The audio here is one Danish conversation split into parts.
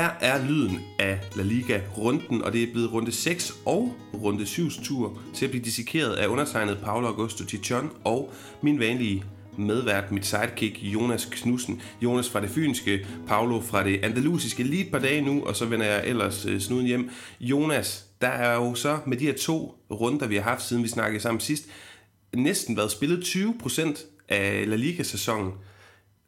Her er lyden af La Liga-runden, og det er blevet runde 6 og runde 7's tur til at blive dissekeret af undertegnet Paolo Augusto Tichon og min vanlige medvært, mit sidekick Jonas Knudsen. Jonas fra det fynske, Paolo fra det andalusiske lige et par dage nu, og så vender jeg ellers øh, snuden hjem. Jonas, der er jo så med de her to runder, vi har haft, siden vi snakkede sammen sidst, næsten været spillet 20% af La Liga-sæsonen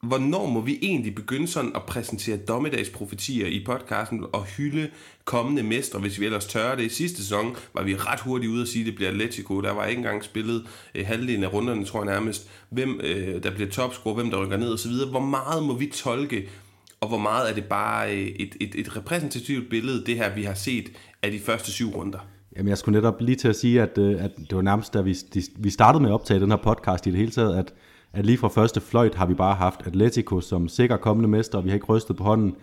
hvornår må vi egentlig begynde sådan at præsentere dommedagsprofetier i podcasten og hylde kommende mestre, hvis vi ellers tør det. I sidste sæson var vi ret hurtigt ude at sige, at det bliver Atletico. Der var ikke engang spillet øh, halvdelen af runderne, tror jeg nærmest. Hvem øh, der bliver topscorer, hvem der rykker ned osv. Hvor meget må vi tolke, og hvor meget er det bare øh, et, et, et repræsentativt billede, det her vi har set af de første syv runder? Jamen, jeg skulle netop lige til at sige, at, øh, at det var nærmest, da vi, vi startede med at optage den her podcast i det hele taget, at at lige fra første fløjt har vi bare haft Atletico som sikker kommende mester, og vi har ikke rystet på hånden.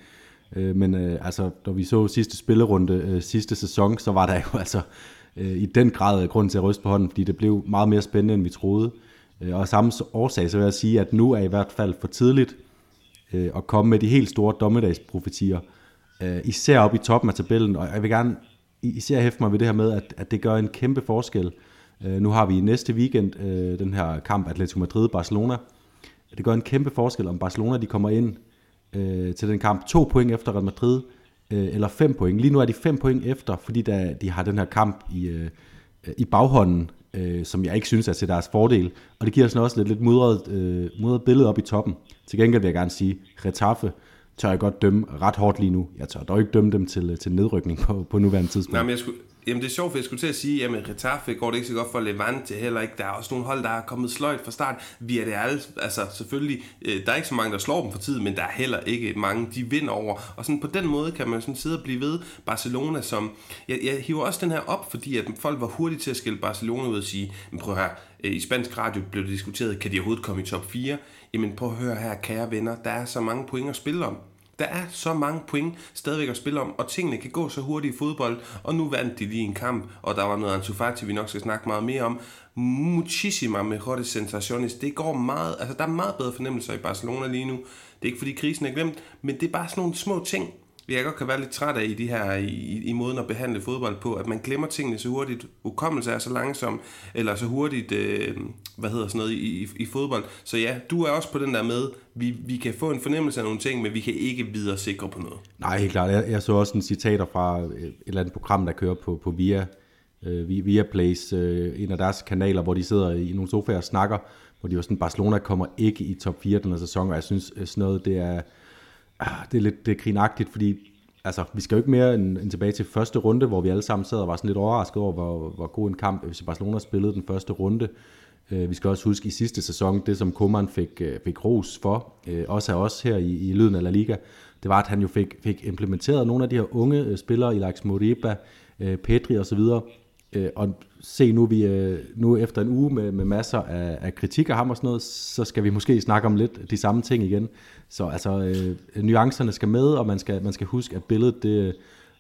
Øh, men øh, altså, når vi så sidste spillerunde øh, sidste sæson, så var der jo altså øh, i den grad grund til at ryste på hånden, fordi det blev meget mere spændende, end vi troede. Øh, og samme årsag, så vil jeg sige, at nu er i hvert fald for tidligt øh, at komme med de helt store dommedagsprofetier. Øh, især op i toppen af tabellen, og jeg vil gerne især hæfte mig ved det her med, at, at det gør en kæmpe forskel, Øh, Øh, nu har vi næste weekend øh, den her kamp Atletico Madrid-Barcelona. Det gør en kæmpe forskel, om Barcelona de kommer ind øh, til den kamp to point efter Real Madrid, øh, eller fem point. Lige nu er de fem point efter, fordi da de har den her kamp i, øh, i baghånden, øh, som jeg ikke synes er til deres fordel. Og det giver sådan også lidt, lidt mudret, øh, mudret billede op i toppen. Til gengæld vil jeg gerne sige, Retaffe tør jeg godt dømme ret hårdt lige nu. Jeg tør dog ikke dømme dem til, øh, til nedrykning på, på nuværende tidspunkt. Nej, men jeg skulle, Jamen det er sjovt, for jeg skulle til at sige, jamen Retaffe går det ikke så godt for Levante heller ikke. Der er også nogle hold, der er kommet sløjt fra start. Vi er det alle, altså selvfølgelig, øh, der er ikke så mange, der slår dem for tiden, men der er heller ikke mange, de vinder over. Og sådan på den måde kan man sådan sidde og blive ved Barcelona, som, jeg, jeg hiver også den her op, fordi at folk var hurtige til at skille Barcelona ud og sige, men prøv her, øh, i spansk radio blev det diskuteret, kan de overhovedet komme i top 4? Jamen prøv at høre her, kære venner, der er så mange point at spille om. Der er så mange point stadigvæk at spille om, og tingene kan gå så hurtigt i fodbold, og nu vandt de lige en kamp, og der var noget Ansu Fati, vi nok skal snakke meget mere om. Muchísima mejores sensaciones. Det går meget, altså der er meget bedre fornemmelser i Barcelona lige nu. Det er ikke fordi krisen er glemt, men det er bare sådan nogle små ting, jeg godt kan være lidt træt af i, de her, i, i måden at behandle fodbold på, at man glemmer tingene så hurtigt. Ukommelse er så langsom, eller så hurtigt, øh, hvad hedder sådan noget, i, i, i fodbold. Så ja, du er også på den der med, vi, vi kan få en fornemmelse af nogle ting, men vi kan ikke videre sikre på noget. Nej, helt klart. Jeg, jeg så også en citater fra øh, et eller andet program, der kører på, på Via, øh, Via Place, øh, en af deres kanaler, hvor de sidder i nogle sofaer og snakker, hvor de var sådan, Barcelona kommer ikke i top 4 den her sæson, og jeg synes øh, sådan noget, det er Ah, det er lidt det er grinagtigt, fordi altså, vi skal jo ikke mere end, end tilbage til første runde, hvor vi alle sammen sad og var sådan lidt overrasket over, hvor, hvor god en kamp FC Barcelona spillede den første runde. Øh, vi skal også huske i sidste sæson, det som Koeman fik, øh, fik ros for, øh, også af os her i, i Lyden af La Liga, det var, at han jo fik, fik implementeret nogle af de her unge spillere, i Moriba, Petri osv., og se, nu, vi, nu efter en uge med, med masser af, af kritik af ham og sådan noget, så skal vi måske snakke om lidt de samme ting igen. Så altså, øh, nuancerne skal med, og man skal, man skal huske, at billedet, det,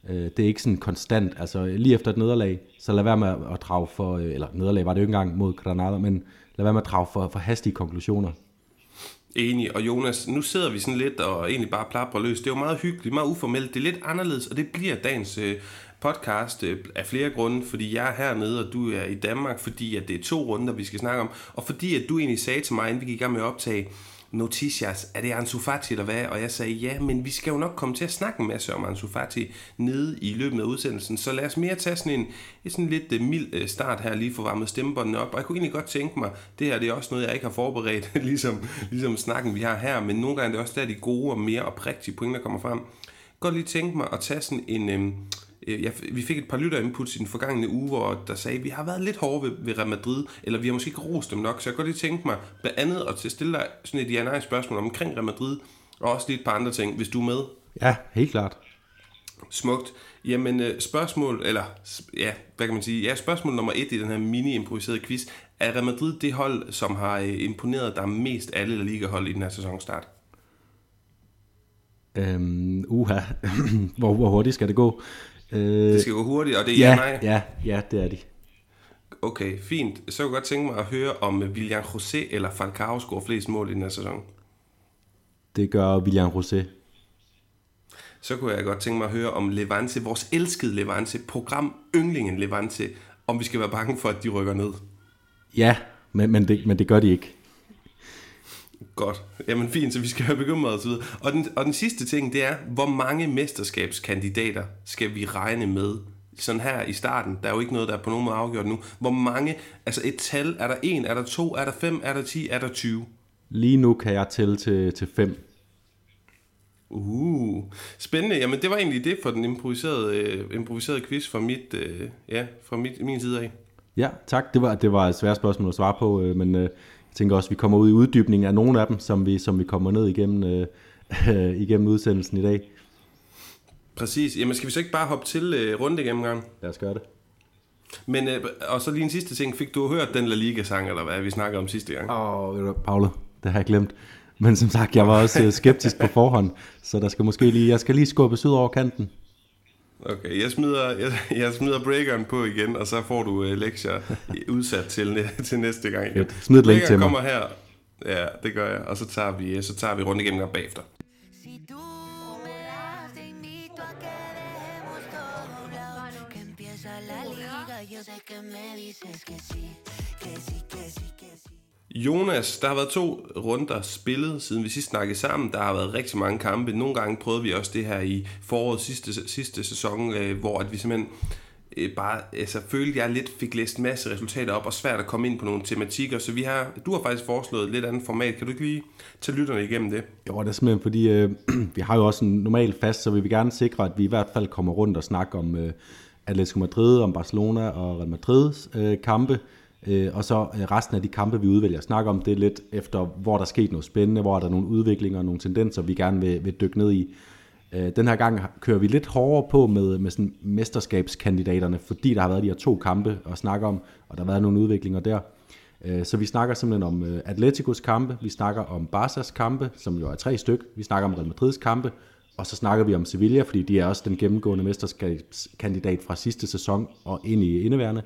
øh, det er ikke sådan konstant. Altså lige efter et nederlag, så lad være med at drage for, øh, eller nederlag var det jo ikke engang mod Granada, men lad være med at drage for, for hastige konklusioner. Enig, og Jonas, nu sidder vi sådan lidt og egentlig bare plapper løs. Det er jo meget hyggeligt, meget uformelt, det er lidt anderledes, og det bliver dagens øh, podcast øh, af flere grunde, fordi jeg er hernede, og du er i Danmark, fordi at det er to runder, vi skal snakke om, og fordi at du egentlig sagde til mig, inden vi gik i gang med at optage, Noticias, er det Ansu Fati eller hvad? Og jeg sagde, ja, men vi skal jo nok komme til at snakke en masse om Ansu Fati nede i løbet af udsendelsen, så lad os mere tage sådan en, en sådan lidt uh, mild øh, start her, lige for varmet stemmebåndene op. Og jeg kunne egentlig godt tænke mig, det her det er også noget, jeg ikke har forberedt, ligesom, ligesom snakken vi har her, men nogle gange er det også der de gode og mere oprigtige pointer, der kommer frem. Godt lige tænke mig at tage sådan en, Øh, jeg, vi fik et par lytterinputs i den forgangne uge, hvor der sagde, at vi har været lidt hårde ved, ved Real Madrid, eller vi har måske ikke rost dem nok, så jeg kan godt lige tænke mig blandt andet at til stille dig sådan et ja spørgsmål omkring Real Madrid, og også lige et par andre ting, hvis du er med. Ja, helt klart. Smukt. Jamen øh, spørgsmål, eller ja, hvad kan man sige? Ja, spørgsmål nummer et i den her mini-improviserede quiz. Er Real Madrid det hold, som har øh, imponeret dig mest alle La Liga-hold i den her sæsonstart? Øhm, uha, hvor, hvor hurtigt skal det gå? Øh, det skal gå hurtigt, og det er ja, ja, nej. Ja, ja, det er de. Okay, fint. Så kunne jeg godt tænke mig at høre, om William José eller Falcao scorer flest mål i den her sæson. Det gør William José. så kunne jeg godt tænke mig at høre om Levante, vores elskede Levante, program Yndlingen Levante, om vi skal være bange for, at de rykker ned. Ja, men, men, det, men det gør de ikke. Godt. Jamen fint, så vi skal have bekymret os videre. Og den, og den sidste ting, det er, hvor mange mesterskabskandidater skal vi regne med sådan her i starten? Der er jo ikke noget, der er på nogen måde afgjort nu. Hvor mange, altså et tal, er der en, er der to, er der fem, er der ti, er der 20? Lige nu kan jeg tælle til, til fem. Uh, spændende. Jamen det var egentlig det for den improviserede, øh, improviserede quiz fra, mit, øh, ja, fra mit, min side af. Ja, tak. Det var, det var et svært spørgsmål at svare på, øh, men øh, jeg tænker også, at vi kommer ud i uddybning af nogle af dem, som vi, som vi kommer ned igennem, øh, igennem udsendelsen i dag. Præcis. Jamen skal vi så ikke bare hoppe til øh, runde gennemgang? Lad os gøre det. Men, øh, og så lige en sidste ting. Fik du hørt den La Liga-sang, eller hvad vi snakkede om sidste gang? Åh, oh, Paolo, det har jeg glemt. Men som sagt, jeg var også øh, skeptisk på forhånd, så der skal måske lige, jeg skal lige skubbes ud over kanten. Okay, jeg smider, jeg, jeg smider breakeren på igen, og så får du uh, lektier udsat til, til næste gang. Fedt. Smid et link til mig. kommer her. Ja, det gør jeg. Og så tager vi, så tager vi rundt igennem bagefter. Jonas, der har været to runder spillet, siden vi sidst snakkede sammen. Der har været rigtig mange kampe. Nogle gange prøvede vi også det her i foråret sidste, sidste sæson, øh, hvor at vi simpelthen øh, bare altså, følte, jeg lidt fik læst en masse resultater op, og svært at komme ind på nogle tematikker. Så vi har, du har faktisk foreslået et lidt andet format. Kan du ikke lige tage lytterne igennem det? Jo, det er simpelthen fordi, øh, vi har jo også en normal fast, så vi vil gerne sikre, at vi i hvert fald kommer rundt og snakker om øh, Atletico Madrid, om Barcelona og Real Madrids øh, kampe. Øh, og så øh, resten af de kampe, vi udvælger at snakke om, det er lidt efter, hvor der er sket noget spændende, hvor er der nogle udviklinger og nogle tendenser, vi gerne vil, vil dykke ned i. Øh, den her gang kører vi lidt hårdere på med, med sådan mesterskabskandidaterne, fordi der har været de her to kampe at snakke om, og der har været nogle udviklinger der. Øh, så vi snakker simpelthen om øh, Atleticos kampe, vi snakker om Barca's kampe, som jo er tre styk, vi snakker om Real Madrids kampe, og så snakker vi om Sevilla, fordi de er også den gennemgående mesterskabskandidat fra sidste sæson og ind i indeværende.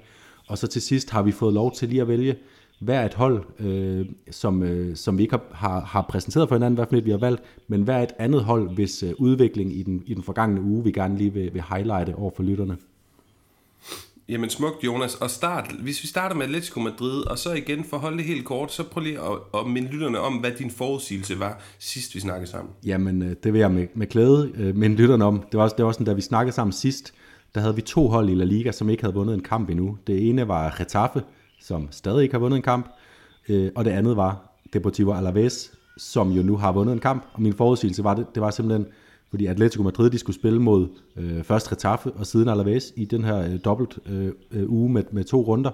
Og så til sidst har vi fået lov til lige at vælge hver et hold, øh, som, øh, som vi ikke har, har præsenteret for hinanden, hvad for et vi har valgt, men hver et andet hold, hvis øh, udvikling i den, i den forgangne uge, vi gerne lige vil, vil highlighte over for lytterne. Jamen smukt, Jonas. Og start, hvis vi starter med Atletico Madrid, og så igen for at holde det helt kort, så prøv lige at, at minde lytterne om, hvad din forudsigelse var sidst, vi snakkede sammen. Jamen, øh, det vil jeg med, med glæde øh, minde lytterne om. Det var, også, det var sådan, da vi snakkede sammen sidst, der havde vi to hold i La Liga, som ikke havde vundet en kamp endnu. Det ene var Getafe, som stadig ikke har vundet en kamp, øh, og det andet var Deportivo Alaves, som jo nu har vundet en kamp. Og min forudsigelse var, det, det var simpelthen, fordi Atletico Madrid de skulle spille mod øh, først Getafe og siden Alaves i den her øh, dobbelt øh, øh, uge med, med to runder.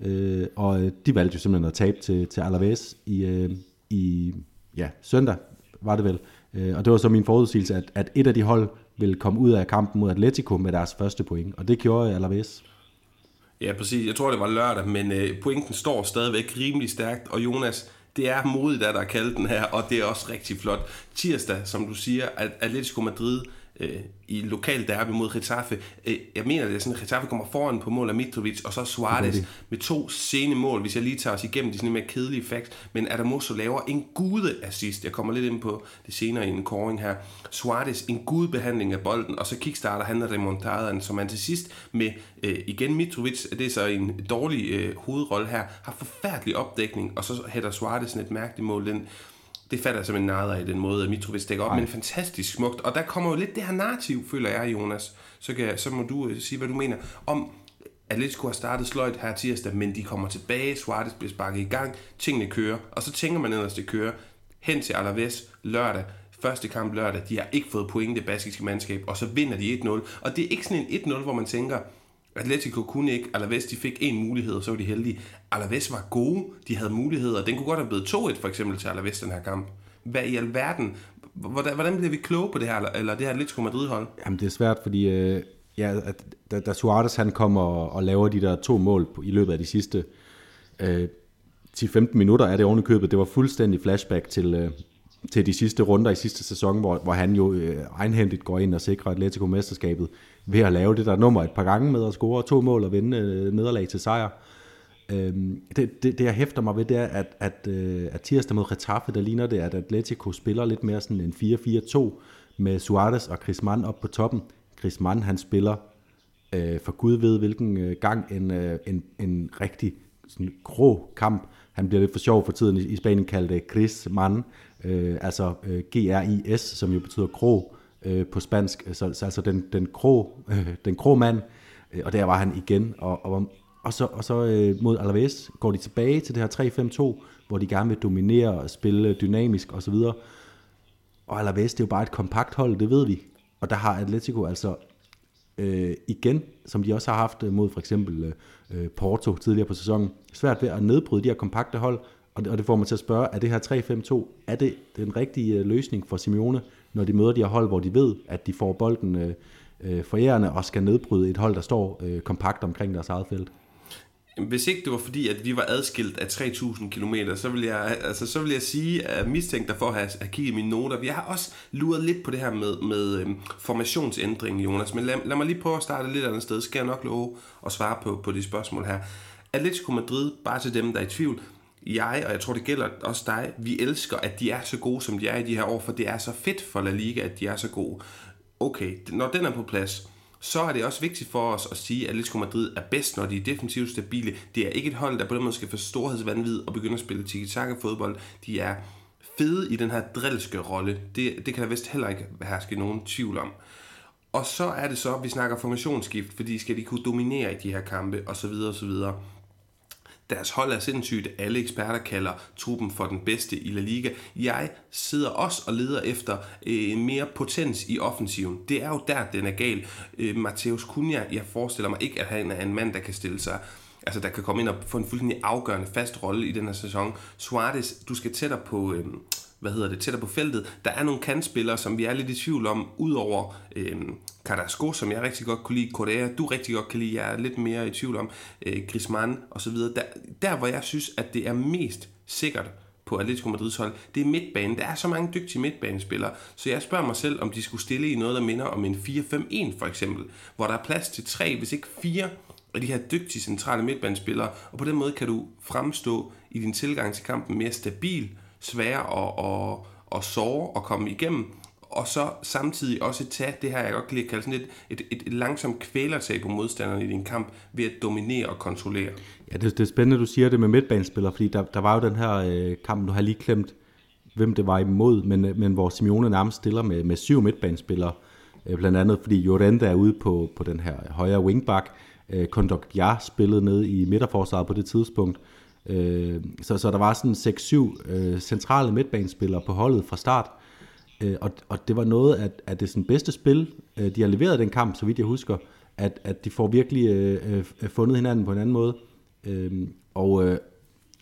Øh, og øh, de valgte jo simpelthen at tabe til, til Alaves i, øh, i ja, søndag, var det vel. Øh, og det var så min forudsigelse, at, at et af de hold ville komme ud af kampen mod Atletico med deres første point, og det gjorde Alaves. Ja, præcis. Jeg tror, det var lørdag, men øh, pointen står stadigvæk rimelig stærkt, og Jonas, det er modigt, at der er kaldt den her, og det er også rigtig flot. Tirsdag, som du siger, at Atletico Madrid øh, i lokal derby mod Getafe. Øh, jeg mener, det er sådan, at Getafe kommer foran på mål af Mitrovic, og så Suarez med to sene mål, hvis jeg lige tager os igennem de sådan mere kedelige facts. Men Adamoso laver en gude assist. Jeg kommer lidt ind på det senere i en koring her. Suarez, en gudebehandling af bolden, og så kickstarter han remontaden, som han til sidst med øh, igen Mitrovic, det er så en dårlig øh, hovedrolle her, har forfærdelig opdækning, og så hætter Suarez et mærkeligt mål. Den, det fatter jeg som en nader i den måde, at Mitrovic dækker op, Ej. men fantastisk smukt. Og der kommer jo lidt det her narrativ, føler jeg, Jonas. Så, kan, så må du uh, sige, hvad du mener om, Atletico har startet sløjt her tirsdag, men de kommer tilbage, Suarez bliver sparket i gang, tingene kører, og så tænker man ellers, det kører hen til Alaves lørdag, første kamp lørdag, de har ikke fået point, det baskiske mandskab, og så vinder de 1-0. Og det er ikke sådan en 1-0, hvor man tænker, Atletico kunne ikke, Alaves de fik en mulighed, og så var de heldige. Alaves var gode, de havde muligheder, den kunne godt have blevet 2-1 for eksempel til Alaves den her kamp. Hvad i alverden, hvordan, hvordan bliver vi kloge på det her, eller det her Atletico Madrid-hold? Jamen det er svært, fordi øh, ja, at, da, da Suarez han kommer og, og laver de der to mål på, i løbet af de sidste øh, 10-15 minutter, er det oven købet, det var fuldstændig flashback til, øh, til de sidste runder i sidste sæson, hvor, hvor han jo øh, egenhændigt går ind og sikrer Atletico mesterskabet ved at lave det der nummer et par gange med at score to mål og vinde øh, nederlag til sejr. Øhm, det, det, det, jeg hæfter mig ved, det er, at, at, øh, at tirsdag mod Retaffe, der ligner det, at Atletico spiller lidt mere sådan en 4-4-2, med Suarez og Griezmann op på toppen. Griezmann, han spiller øh, for Gud ved hvilken øh, gang en, øh, en, en rigtig sådan, grå kamp. Han bliver lidt for sjov for tiden i, i Spanien kaldt øh, Griezmann, øh, altså øh, G-R-I-S, som jo betyder grå øh, på spansk, øh, så, så altså den, den, krog, øh, den grå mand, øh, og der var han igen, og, og, og så, og så øh, mod Alaves går de tilbage til det her 3-5-2, hvor de gerne vil dominere og spille dynamisk osv., og Alaves, det er jo bare et kompakt hold, det ved vi. Og der har Atletico altså øh, igen, som de også har haft mod for eksempel øh, øh Porto tidligere på sæsonen, svært ved at nedbryde de her kompakte hold, og det, og det får mig til at spørge, er det her 3-5-2, er det den rigtige øh, løsning for Simeone, når de møder de her hold, hvor de ved, at de får bolden øh, øh, forærende og skal nedbryde et hold, der står øh, kompakt omkring deres eget felt? Hvis ikke det var fordi, at vi var adskilt af 3.000 km, så vil jeg, altså, så vil jeg sige, at mistænkt dig for at have, have kigget mine noter. Vi har også luret lidt på det her med, med øhm, Jonas. Men lad, lad mig lige prøve at starte lidt andet sted. Skal jeg nok love at svare på, på de spørgsmål her. Atletico Madrid, bare til dem, der er i tvivl. Jeg, og jeg tror det gælder også dig, vi elsker, at de er så gode, som de er i de her år, for det er så fedt for La Liga, at de er så gode. Okay, når den er på plads, så er det også vigtigt for os at sige, at Atletico Madrid er bedst, når de er defensivt stabile. Det er ikke et hold, der på den måde skal få storhedsvandvid og begynde at spille tiki-taka fodbold. De er fede i den her drilske rolle. Det, det kan der vist heller ikke herske nogen tvivl om. Og så er det så, at vi snakker formationsskift, fordi skal de kunne dominere i de her kampe, osv. osv. Deres hold er sindssygt. Alle eksperter kalder truppen for den bedste i La Liga. Jeg sidder også og leder efter øh, mere potens i offensiven. Det er jo der, den er gal. Øh, Mateus Cunha, jeg forestiller mig ikke, at han er en mand, der kan stille sig altså der kan komme ind og få en fuldstændig afgørende fast rolle i den her sæson. Suarez, du skal tættere på, øh, hvad hedder det, tættere på feltet. Der er nogle kantspillere, som vi er lidt i tvivl om, udover øh, Carrasco, som jeg rigtig godt kunne lide, Correa, du rigtig godt kan lide, jeg er lidt mere i tvivl om, øh, Griezmann osv. Der, der, hvor jeg synes, at det er mest sikkert på Atletico Madrids hold, det er midtbanen. Der er så mange dygtige midtbanespillere, så jeg spørger mig selv, om de skulle stille i noget, der minder om en 4-5-1 for eksempel, hvor der er plads til tre, hvis ikke fire af de her dygtige centrale midtbanespillere, og på den måde kan du fremstå i din tilgang til kampen mere stabil, svær at, at, at såre og komme igennem, og så samtidig også tage det her, jeg godt kan lide at kalde sådan et, et, et, et langsomt kvælertag på modstanderen i din kamp, ved at dominere og kontrollere. Ja, det, det er spændende, du siger det med midtbanespillere, fordi der, der var jo den her øh, kamp, du har lige klemt, hvem det var imod, men, øh, men hvor Simeone nærmest stiller med, med syv midtbanespillere, øh, blandt andet fordi Jorente er ude på, på den her højre wingback, øh, Kondogbia spillede ned i midterforsvaret på det tidspunkt, øh, så, så der var sådan 6-7 øh, centrale midtbanespillere på holdet fra start, Øh, Øh, og, og det var noget af, af det sådan bedste spil, øh, de har leveret den kamp, så vidt jeg husker, at, at de får virkelig øh, øh, fundet hinanden på en anden måde. Øh, og, øh,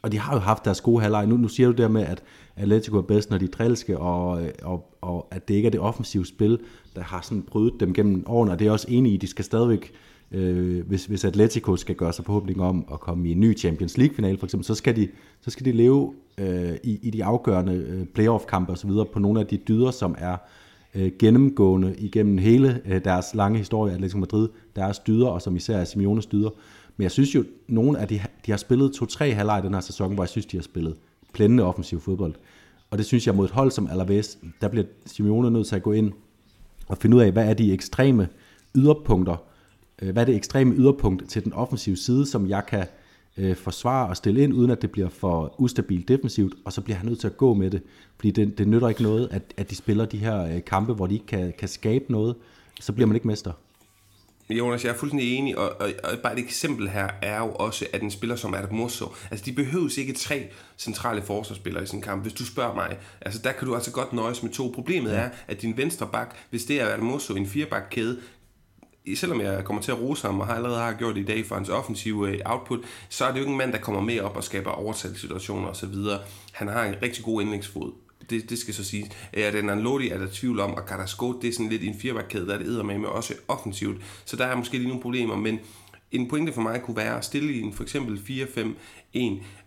og de har jo haft deres gode halvleg. Nu, nu siger du der med, at Atletico er bedst, når de er drilske, og, øh, og, og at det ikke er det offensive spil, der har sådan brydet dem gennem årene, og det er jeg også enig i, de skal stadigvæk øh, øh, hvis, hvis Atletico skal gøre sig forhåbning om at komme i en ny Champions League-final for eksempel, så skal de, så skal de leve øh, i, i de afgørende øh, playoff-kampe osv. på nogle af de dyder, som er øh, gennemgående igennem hele øh, deres lange historie, Atletico Madrid, deres dyder, og som især er Simeones dyder. Men jeg synes jo, nogle af de, de har spillet to-tre halvleg i den her sæson, hvor jeg synes, de har spillet plændende offensiv fodbold. Og det synes jeg mod et hold som Alaves, der bliver Simeone nødt til at gå ind og finde ud af, hvad er de ekstreme yderpunkter, øh, hvad er det ekstreme yderpunkt til den offensive side, som jeg kan øh, forsvare og stille ind, uden at det bliver for ustabilt defensivt, og så bliver han nødt til at gå med det, fordi det, det nytter ikke noget, at, at de spiller de her øh, kampe, hvor de ikke kan, kan skabe noget, så bliver man ikke mester. Jonas, jeg er fuldstændig enig, og, og, og bare et eksempel her er jo også, at en spiller som Adam Musso, altså de behøves ikke tre centrale forsvarsspillere i en kamp, hvis du spørger mig. Altså der kan du altså godt nøjes med to. Problemet er, at din venstre bak, hvis det er Adam Musso i en firebak kæde, selvom jeg kommer til at rose ham, og har allerede har gjort det i dag for hans offensive øh, output, så er det jo ikke en mand, der kommer med op og skaber overtalssituationer osv. Han har en rigtig god indlægsfod. Det, det skal så sige. Ja, øh, den Anlodi er der tvivl om, og Carrasco, det er sådan lidt en firebakkæde, der er det med, med også offensivt. Så der er måske lige nogle problemer, men en pointe for mig kunne være at stille i en for eksempel 4-5-1,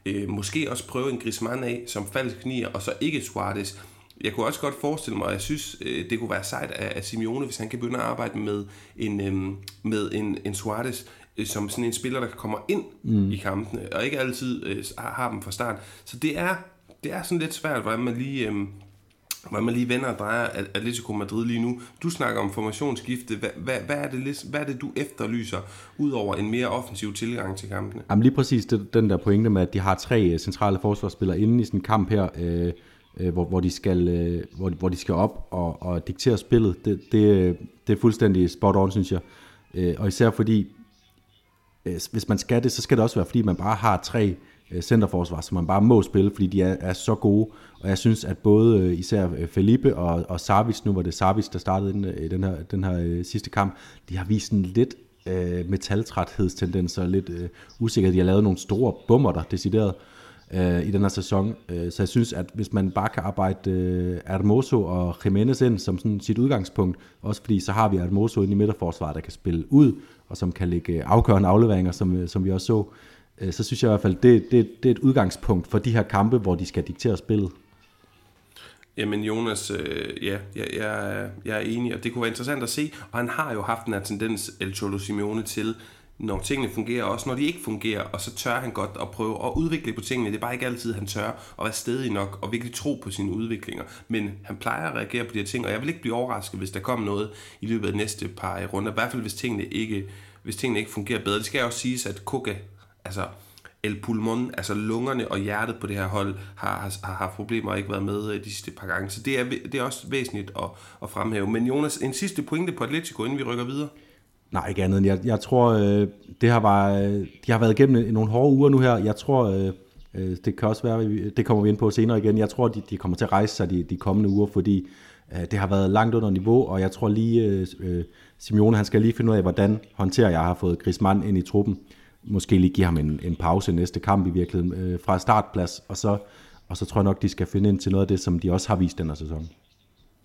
øh, måske også prøve en Griezmann af som falsk knier, og så ikke Suarez, jeg kunne også godt forestille mig, og jeg synes, øh, det kunne være sejt af, Simeone, hvis han kan begynde at arbejde med en, øhm, med en, en Suarez, øh, som sådan en spiller, der kommer ind mm. i kampene, og ikke altid øh, har dem fra start. Så det er, det er sådan lidt svært, hvordan man lige øhm, hvor man lige vender og drejer Atletico Madrid lige nu. Du snakker om formationsskifte. Hvad, hvad, hvad, er, det, hvad er det, du efterlyser, ud over en mere offensiv tilgang til kampene? Jamen lige præcis det, den der pointe med, at de har tre centrale forsvarsspillere inde i sådan en kamp her, øh, øh, hvor, hvor, de skal, øh, hvor, hvor de skal op og, og diktere spillet. Det, det, det er fuldstændig spot on, synes jeg. Øh, og især fordi, øh, hvis man skal det, så skal det også være, fordi man bare har tre øh, centerforsvar, som man bare må spille, fordi de er, er så gode. Og jeg synes, at både øh, især øh, Felipe og, og Savic, nu var det Savic, der startede den, i den her, den her øh, sidste kamp, de har vist en lidt øh, metaltræthedstendenser, lidt øh, usikkerhed. De har lavet nogle store bummer der decideret øh, Øh, i den her sæson. Øh, så jeg synes, at hvis man bare kan arbejde øh, Hermoso og Jimenez ind som sådan sit udgangspunkt, også fordi så har vi Hermoso inde i midterforsvaret, der kan spille ud, og som kan lægge afgørende afleveringer, som, øh, som vi også så, øh, så synes jeg i hvert fald, det, det, det er et udgangspunkt for de her kampe, hvor de skal diktere spillet. Jamen Jonas, øh, ja, jeg, jeg, jeg er enig, og det kunne være interessant at se, og han har jo haft den her tendens, El Cholo Simeone, til når tingene fungerer, også når de ikke fungerer, og så tør han godt at prøve at udvikle på tingene. Det er bare ikke altid, han tør at være stedig nok og virkelig tro på sine udviklinger. Men han plejer at reagere på de her ting, og jeg vil ikke blive overrasket, hvis der kommer noget i løbet af næste par runder. I hvert fald, hvis tingene ikke, hvis tingene ikke fungerer bedre. Det skal også siges, at Kuka, altså El Pulmon, altså lungerne og hjertet på det her hold, har, har, har haft problemer og ikke været med øh, de sidste par gange. Så det er, det er også væsentligt at, at fremhæve. Men Jonas, en sidste pointe på Atletico, inden vi rykker videre. Nej, ikke andet. Jeg, jeg tror, øh, det har var, øh, de har været igennem nogle hårde uger nu her. Jeg tror, øh, øh det kan også være, det kommer vi ind på senere igen. Jeg tror, de, de kommer til at rejse sig de, de kommende uger, fordi øh, det har været langt under niveau, og jeg tror lige, øh, Simeone han skal lige finde ud af, hvordan håndterer jeg har fået Griezmann ind i truppen. Måske lige give ham en, en pause næste kamp i virkeligheden fra startplads, og så, og så tror jeg nok, de skal finde ind til noget af det, som de også har vist den her sæson.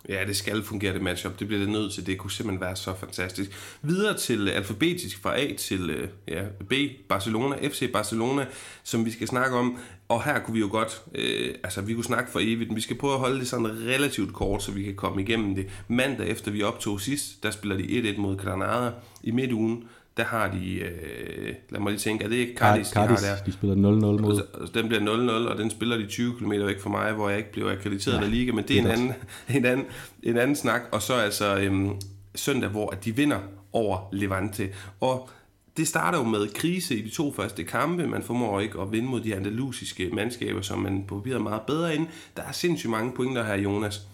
Ja, det skal fungere det matchup. Det bliver det nødt til. Det kunne simpelthen være så fantastisk. Videre til øh, alfabetisk fra A til øh, ja, B, Barcelona, FC Barcelona, som vi skal snakke om. Og her kunne vi jo godt, øh, altså vi kunne snakke for evigt, men vi skal prøve at holde det sådan relativt kort, så vi kan komme igennem det. Mandag efter vi optog sidst, der spiller de 1-1 mod Granada i midtugen der har de, øh, lad mig lige tænke, er det ikke Cardis, Cardis de har der? de spiller 0-0 mod. Altså, den bliver 0-0, og den spiller de 20 km væk fra mig, hvor jeg ikke bliver akkrediteret ja, af Liga, men det er en anden, en, anden, en anden snak. Og så altså øhm, søndag, hvor de vinder over Levante. Og det starter jo med krise i de to første kampe. Man formår ikke at vinde mod de andalusiske mandskaber, som man på papiret er meget bedre ind. Der er sindssygt mange pointer her, Jonas.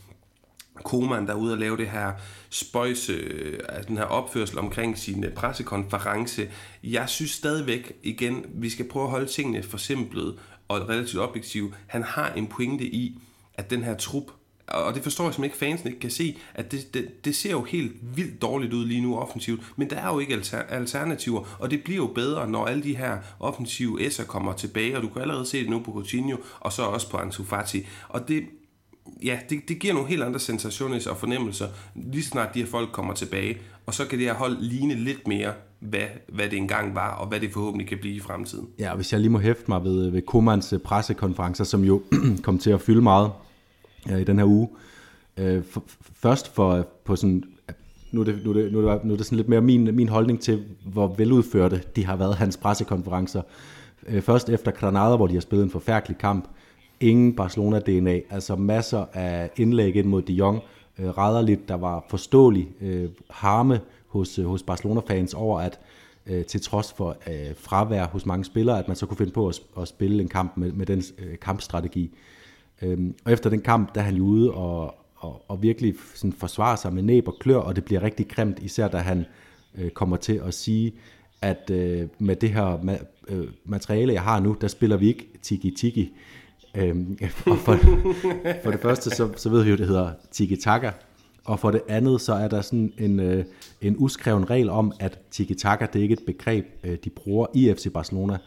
Koman, der er ude og lave det her spøjse, altså den her opførsel omkring sin øh, pressekonference. Jeg synes stadigvæk, igen, vi skal prøve at holde tingene forsimplet og relativt objektivt. Han har en pointe i, at den her trup, og det forstår jeg simpelthen ikke, fansen ikke kan se, at det, det, det ser jo helt vildt dårligt ud lige nu offensivt, men der er jo ikke alternativer, og det bliver jo bedre, når alle de her offensive S'er kommer tilbage, og du kan allerede se det nu på Coutinho, og så også på Ansu Fati. Og det, ja, det, det giver nogle helt andre sensationer og fornemmelser, lige snart de her folk kommer tilbage. Og så kan det her hold ligne lidt mere, hvad, hvad det engang var, og hvad det forhåbentlig kan blive i fremtiden. Ja, hvis jeg lige må hæfte mig ved, ved Komans øh, pressekonferencer, som jo kom til at fylde meget ja, i den her uge. Øh, for, først for, øh, på sådan, nu er, det, nu, er det, nu, er det, nu er det sådan lidt mere min, min holdning til, hvor veludførte de har været, hans pressekonferencer. Øh, først efter Granada, hvor de har spillet en forfærdelig kamp, ingen Barcelona-DNA, altså masser af indlæg ind mod de Jong, øh, rædderligt, der var forståelig øh, harme hos, øh, hos Barcelona-fans over, at øh, til trods for øh, fravær hos mange spillere, at man så kunne finde på at, at spille en kamp med, med den øh, kampstrategi. Øhm, og efter den kamp, der er han jo ude og, og, og virkelig sådan forsvarer sig med næb og klør, og det bliver rigtig grimt, især da han øh, kommer til at sige, at øh, med det her ma- øh, materiale, jeg har nu, der spiller vi ikke tiki-tiki, Øhm, og for, for det første, så, så ved vi jo, det hedder tiki-taka, og for det andet, så er der sådan en, øh, en uskreven regel om, at tiki-taka, det er ikke et begreb, øh, de bruger i FC Barcelona.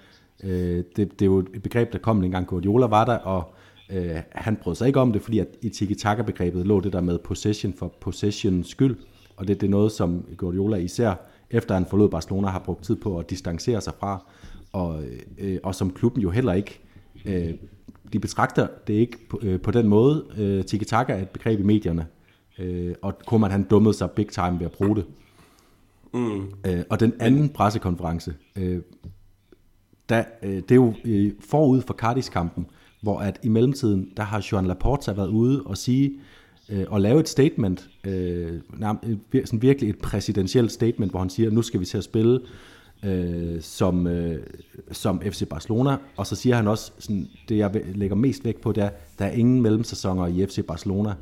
Øh, det, det er jo et begreb, der kom dengang Guardiola var der, og øh, han brød sig ikke om det, fordi at i tiki-taka-begrebet lå det der med possession for possessions skyld, og det, det er noget, som Guardiola især efter han forlod Barcelona har brugt tid på at distancere sig fra, og, øh, og som klubben jo heller ikke øh, de betragter det ikke på, øh, på den måde. Øh, Tiki-taka er et begreb i medierne, øh, og Koeman han dummede sig big time ved at bruge det. Mm. Øh, og den anden pressekonference, øh, der, øh, det er jo øh, forud for Cardis-kampen, hvor at i mellemtiden, der har Joan Laporta været ude og sige, øh, at lave et statement, øh, sådan virkelig et præsidentielt statement, hvor han siger, nu skal vi til at spille øh, som, øh, som FC Barcelona, og så siger han også, sådan, det jeg lægger mest vægt på, det er, der er ingen mellemsæsoner i FC Barcelona.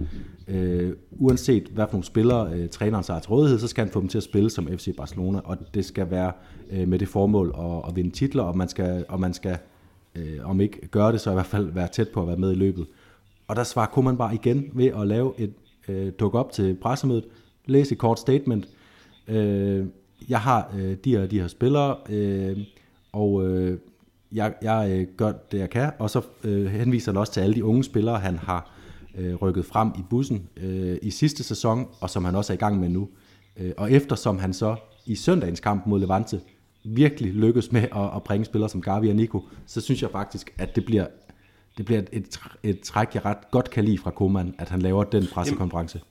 Øh, uanset hvad for nogle spillere øh, træneren har til rådighed, så skal han få dem til at spille som FC Barcelona, og det skal være øh, med det formål at, at vinde titler, og man skal, og man skal øh, om ikke gøre det, så i hvert fald være tæt på at være med i løbet. Og der svarer Koeman bare igen ved at lave et øh, dukke op til pressemødet, læse et kort statement, øh, jeg har øh, de her de her spillere, øh, og øh, jeg, jeg øh, gør det, jeg kan, og så øh, henviser han også til alle de unge spillere, han har øh, rykket frem i bussen øh, i sidste sæson, og som han også er i gang med nu. Øh, og eftersom han så i søndagens kamp mod Levante virkelig lykkes med at, at bringe spillere som Gavi og Nico, så synes jeg faktisk, at det bliver, det bliver et, et træk, jeg ret godt kan lide fra Koman, at han laver den pressekonference.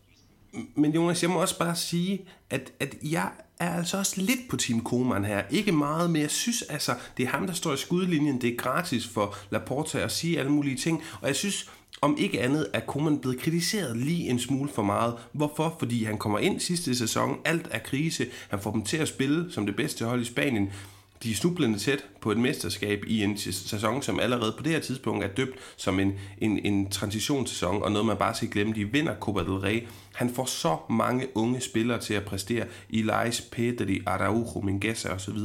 Men Jonas, jeg må også bare sige, at, at jeg er altså også lidt på Team Koeman her. Ikke meget, men jeg synes altså, det er ham, der står i skudlinjen. Det er gratis for Laporta at sige alle mulige ting. Og jeg synes, om ikke andet er Koeman blevet kritiseret lige en smule for meget. Hvorfor? Fordi han kommer ind sidste sæson, alt er krise, han får dem til at spille som det bedste hold i Spanien. De er snublende tæt på et mesterskab i en sæson, som allerede på det her tidspunkt er døbt som en, en, en transitionssæson, og noget man bare skal glemme, de vinder Copa del Rey. Han får så mange unge spillere til at præstere, Elias, Pedri, Araujo, Mingueza osv.,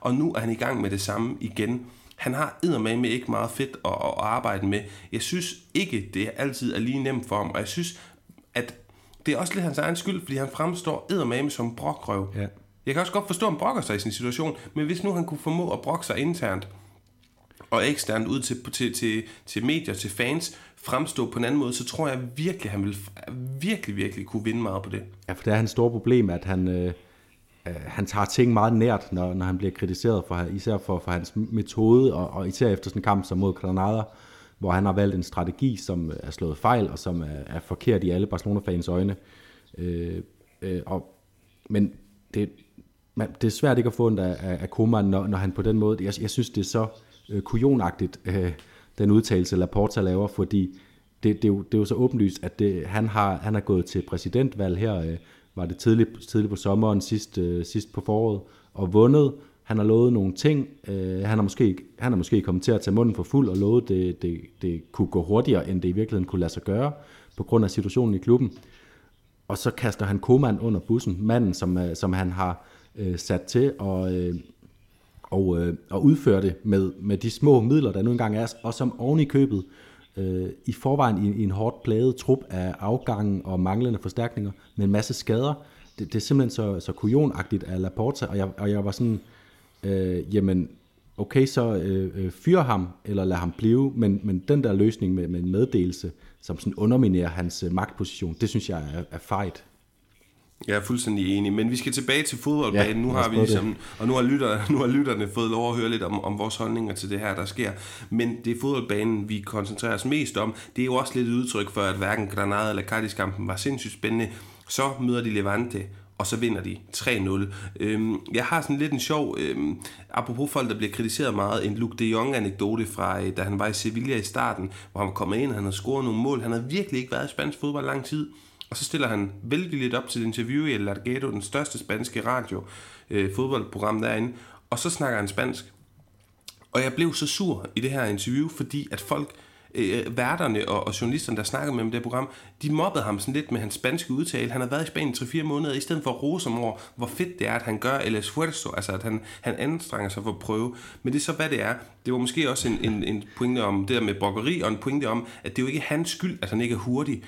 og nu er han i gang med det samme igen. Han har med ikke meget fedt at, at arbejde med. Jeg synes ikke, det altid er lige nemt for ham, og jeg synes, at det er også lidt hans egen skyld, fordi han fremstår med som brokrøv. Ja. Jeg kan også godt forstå, at han brokker sig i sin situation, men hvis nu han kunne formå at brokke sig internt og eksternt ud til, til, til, til medier, til fans, fremstå på en anden måde, så tror jeg virkelig, han vil virkelig, virkelig kunne vinde meget på det. Ja, for det er hans store problem, at han, øh, øh, han tager ting meget nært, når, når han bliver kritiseret, for, især for, for hans metode, og, og især efter sådan en kamp som mod Granada, hvor han har valgt en strategi, som øh, er slået fejl, og som er, er forkert i alle Barcelona-fans øjne. Øh, øh, og, men det, man, det er svært ikke at få ondt af, af Koeman, når, når han på den måde, jeg, jeg synes det er så øh, kujonagtigt, øh, den udtalelse Laporta laver, fordi det, det, er jo, det er jo så åbenlyst, at det, han, har, han har gået til præsidentvalg her, øh, var det tidligt, tidligt på sommeren, sidst, øh, sidst på foråret, og vundet. Han har lovet nogle ting. Øh, han, har måske, han har måske kommet til at tage munden for fuld og lovet, det, det, det kunne gå hurtigere, end det i virkeligheden kunne lade sig gøre, på grund af situationen i klubben. Og så kaster han Koeman under bussen, manden, som, øh, som han har øh, sat til at, øh, og, øh, og udføre det med, med de små midler, der nu engang er, og som oven i købet øh, i forvejen i, i en hårdt plaget trup af afgangen og manglende forstærkninger med en masse skader. Det, det er simpelthen så, så kujonagtigt af Laporta, og jeg, og jeg var sådan, øh, jamen, okay, så øh, øh fyr fyre ham, eller lad ham blive, men, men den der løsning med, med en meddelelse, som sådan underminerer hans øh, magtposition, det synes jeg er, er fejt. Jeg er fuldstændig enig, men vi skal tilbage til fodboldbanen. Ja, nu har vi ligesom, og nu har, lytter, nu har lytterne fået lov at høre lidt om, om vores holdninger til det her, der sker. Men det er fodboldbanen, vi koncentrerer os mest om. Det er jo også lidt et udtryk for, at hverken Granada eller Cadiz-kampen var sindssygt spændende. Så møder de Levante, og så vinder de 3-0. Øhm, jeg har sådan lidt en sjov, øhm, apropos folk, der bliver kritiseret meget, en Luke de Jong-anekdote fra, øh, da han var i Sevilla i starten, hvor han kom ind, han havde scoret nogle mål. Han havde virkelig ikke været i spansk fodbold lang tid. Og så stiller han velvilligt lidt op til et interview i El Largado, den største spanske radio øh, fodboldprogram derinde, og så snakker han spansk. Og jeg blev så sur i det her interview, fordi at folk, øh, øh, værterne og, og journalisterne, der snakkede med ham i det program, de mobbede ham sådan lidt med hans spanske udtale. Han har været i Spanien 3-4 måneder, i stedet for at rose om over, hvor fedt det er, at han gør el esfuerzo, altså at han, han anstrenger sig for at prøve. Men det er så, hvad det er. Det var måske også en, en, en pointe om det der med brokkeri, og en pointe om, at det er jo ikke hans skyld, at han ikke er hurtig.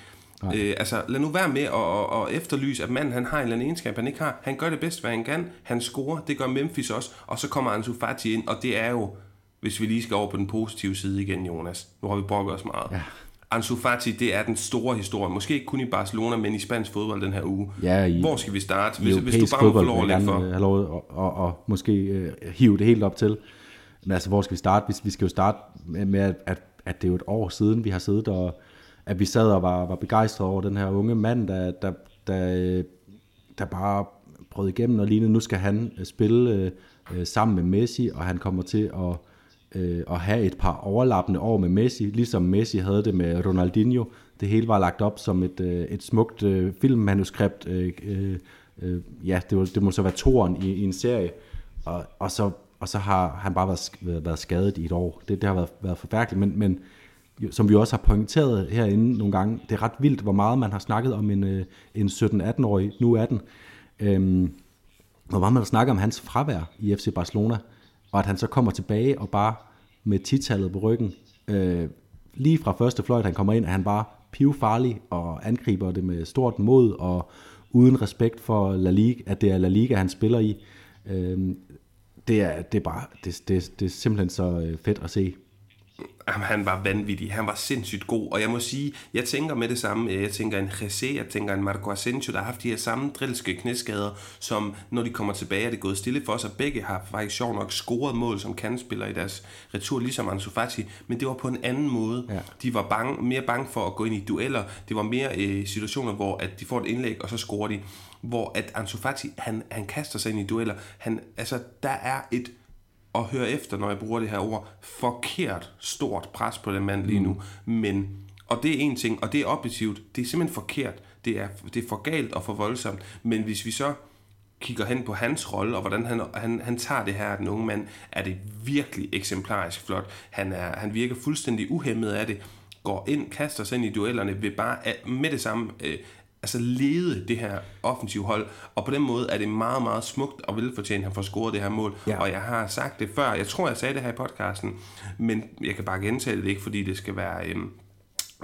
Øh, altså, lad nu være med at, at, at efterlyse, at manden han har en eller anden egenskab, han ikke har. Han gør det bedst, hvad han kan. Han scorer, det gør Memphis også. Og så kommer Ansu Fati ind, og det er jo, hvis vi lige skal over på den positive side igen, Jonas. Nu har vi brokket os meget. Ja. Ansu Fati, det er den store historie. Måske ikke kun i Barcelona, men i spansk fodbold den her uge. Ja, i, Hvor skal vi starte? Hvis, hvis du bare får lov at for. Have lov og, og, og måske uh, hive det helt op til. Men altså, hvor skal vi starte? Vi, vi skal jo starte med, med at, at, at det er jo et år siden, vi har siddet og at vi sad og var, var begejstrede over den her unge mand, der, der, der, der bare brød igennem og lignede, nu skal han øh, spille øh, øh, sammen med Messi, og han kommer til at øh, at have et par overlappende år med Messi, ligesom Messi havde det med Ronaldinho. Det hele var lagt op som et, øh, et smukt øh, filmmanuskript. Øh, øh, øh ja, det, var, det må så være toren i, i en serie. Og, og, så, og så har han bare været, været skadet i et år. Det, det har været, været forfærdeligt, men, men som vi også har pointeret herinde nogle gange, det er ret vildt, hvor meget man har snakket om en, øh, en 17-18-årig, nu 18, øhm, hvor meget man har snakket om hans fravær i FC Barcelona, og at han så kommer tilbage og bare med titallet på ryggen, øh, lige fra første fløjt, han kommer ind, er han bare pivfarlig og angriber det med stort mod og uden respekt for La Liga, at det er La Liga, han spiller i. Øh, det, er, det, er bare, det, det, det er simpelthen så øh, fedt at se. Jamen, han var vanvittig. Han var sindssygt god. Og jeg må sige, jeg tænker med det samme. Jeg tænker en Jesse, jeg tænker en Marco Asensio, der har haft de her samme drilske knæskader, som når de kommer tilbage, er det gået stille for sig. Begge har faktisk sjov nok scoret mål som kandspiller i deres retur, ligesom Ansu Fati, men det var på en anden måde. Ja. De var bange, mere bange for at gå ind i dueller. Det var mere øh, situationer, hvor at de får et indlæg, og så scorer de. Hvor at Ansu Fati, han, han kaster sig ind i dueller. Han, altså, der er et og høre efter, når jeg bruger det her ord, forkert stort pres på den mand lige nu. Mm. Men, og det er en ting, og det er objektivt, det er simpelthen forkert. Det er, det er for galt og for voldsomt. Men hvis vi så kigger hen på hans rolle, og hvordan han, han, han tager det her, den unge mand, er det virkelig eksemplarisk flot. Han, er, han virker fuldstændig uhemmet af det, går ind, kaster sig ind i duellerne, vil bare med det samme øh, altså lede det her offensive hold, og på den måde er det meget, meget smukt og velfortjent, at han får scoret det her mål. Ja. Og jeg har sagt det før, jeg tror, jeg sagde det her i podcasten, men jeg kan bare gentage det, ikke fordi det skal være øhm,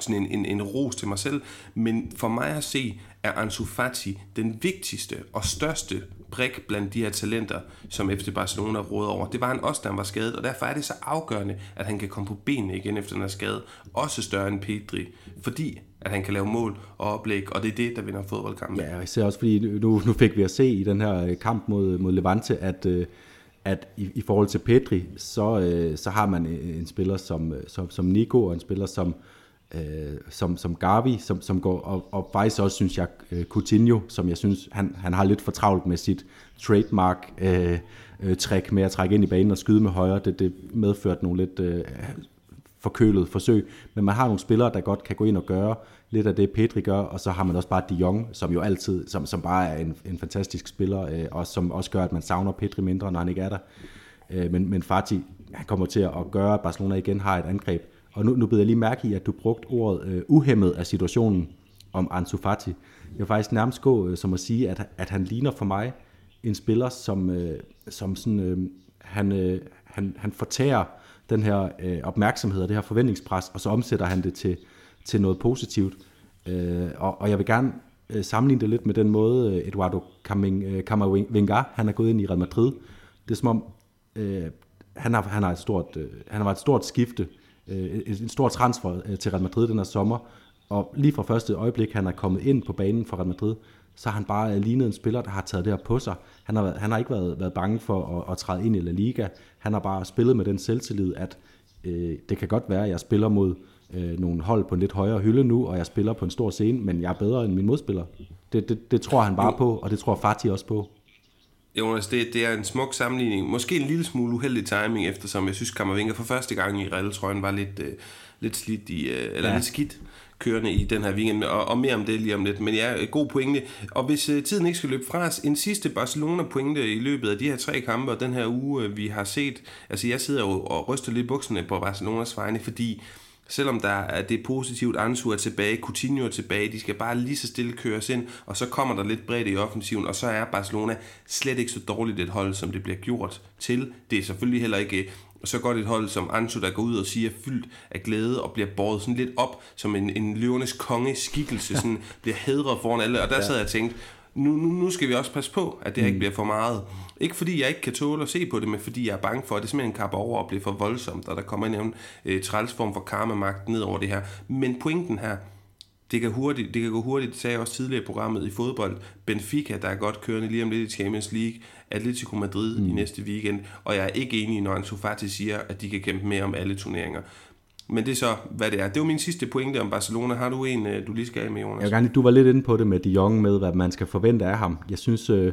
sådan en, en, en ros til mig selv, men for mig at se, er Ansu Fati den vigtigste og største brik blandt de her talenter, som FC Barcelona råder over. Det var han også, da han var skadet, og derfor er det så afgørende, at han kan komme på benene igen efter den her skade. Også større end Pedri, fordi at han kan lave mål og oplæg, og det er det, der vinder fodboldkampen. Ja, jeg ser også, fordi nu, nu fik vi at se i den her øh, kamp mod, mod Levante, at, øh, at i, i forhold til Pedri, så, øh, så har man en spiller som, som, som Nico, og en spiller som, øh, som, som Gavi, som, som går, og, og faktisk også synes jeg Coutinho, som jeg synes, han, han har lidt for travlt med sit trademark øh, øh, træk med at trække ind i banen og skyde med højre. Det, det medførte nogle lidt øh, forkølet forsøg, men man har nogle spillere, der godt kan gå ind og gøre lidt af det, Pedri gør, og så har man også bare De Jong, som jo altid, som, som bare er en, en fantastisk spiller, øh, og som også gør, at man savner Pedri mindre, når han ikke er der. Øh, men, men Fati, han kommer til at gøre, at Barcelona igen har et angreb. Og nu, nu beder jeg lige mærke i, at du brugte ordet øh, uhemmet af situationen om Ansu Fati. Jeg vil faktisk nærmest gå øh, som at sige, at, at han ligner for mig en spiller, som, øh, som sådan, øh, han, øh, han, han fortærer den her øh, opmærksomhed og det her forventningspres, og så omsætter han det til, til noget positivt. Øh, og, og jeg vil gerne øh, sammenligne det lidt med den måde, øh, Eduardo Camavinga, øh, han er gået ind i Real Madrid. Det er som om, øh, han, har, han, har et stort, øh, han har været et stort skifte, øh, en stor transfer øh, til Real Madrid den her sommer, og lige fra første øjeblik, han er kommet ind på banen for Real Madrid, så har han bare øh, lignet en spiller, der har taget det her på sig. Han har, han har ikke været, været bange for at, at træde ind i La Liga. Han har bare spillet med den selvtillid, at øh, det kan godt være, at jeg spiller mod øh, nogle hold på en lidt højere hylde nu, og jeg spiller på en stor scene, men jeg er bedre end min modspiller. Det, det, det tror han bare på, og det tror Fati også på. Jonas, det, det er en smuk sammenligning. Måske en lille smule uheldig timing, eftersom jeg synes, Kammervinger for første gang i Real var lidt, øh, lidt slidt i, øh, eller ja. lidt skidt kørende i den her weekend, og, og mere om det lige om lidt. Men ja, god pointe. Og hvis uh, tiden ikke skal løbe fra os, en sidste Barcelona-pointe i løbet af de her tre kampe, og den her uge, uh, vi har set, altså jeg sidder jo og ryster lidt bukserne på Barcelonas vegne, fordi selvom der er det positivt, Ansu er tilbage, Coutinho er tilbage, de skal bare lige så stille køres ind, og så kommer der lidt bredt i offensiven, og så er Barcelona slet ikke så dårligt et hold, som det bliver gjort til. Det er selvfølgelig heller ikke så godt et hold som Ansu, der går ud og siger fyldt af glæde og bliver båret sådan lidt op som en, en løvernes konge skikkelse, sådan bliver hedret foran alle. Og der sad jeg og tænkte, nu, nu, nu skal vi også passe på, at det her ikke mm. bliver for meget. Ikke fordi jeg ikke kan tåle at se på det, men fordi jeg er bange for, at det simpelthen kapper over og bliver for voldsomt, og der kommer en øh, trælsform for karmamagt ned over det her. Men pointen her, det kan, hurtigt, det kan gå hurtigt, det sagde jeg også tidligere i programmet i fodbold. Benfica, der er godt kørende lige om lidt i Champions League. Atletico Madrid mm. i næste weekend. Og jeg er ikke enig, når Ansu Fati siger, at de kan kæmpe mere om alle turneringer. Men det er så, hvad det er. Det var min sidste pointe om Barcelona. Har du en, øh, du lige skal af med, Jonas? Jeg gerne, du var lidt inde på det med de Jong, med hvad man skal forvente af ham. Jeg synes, øh,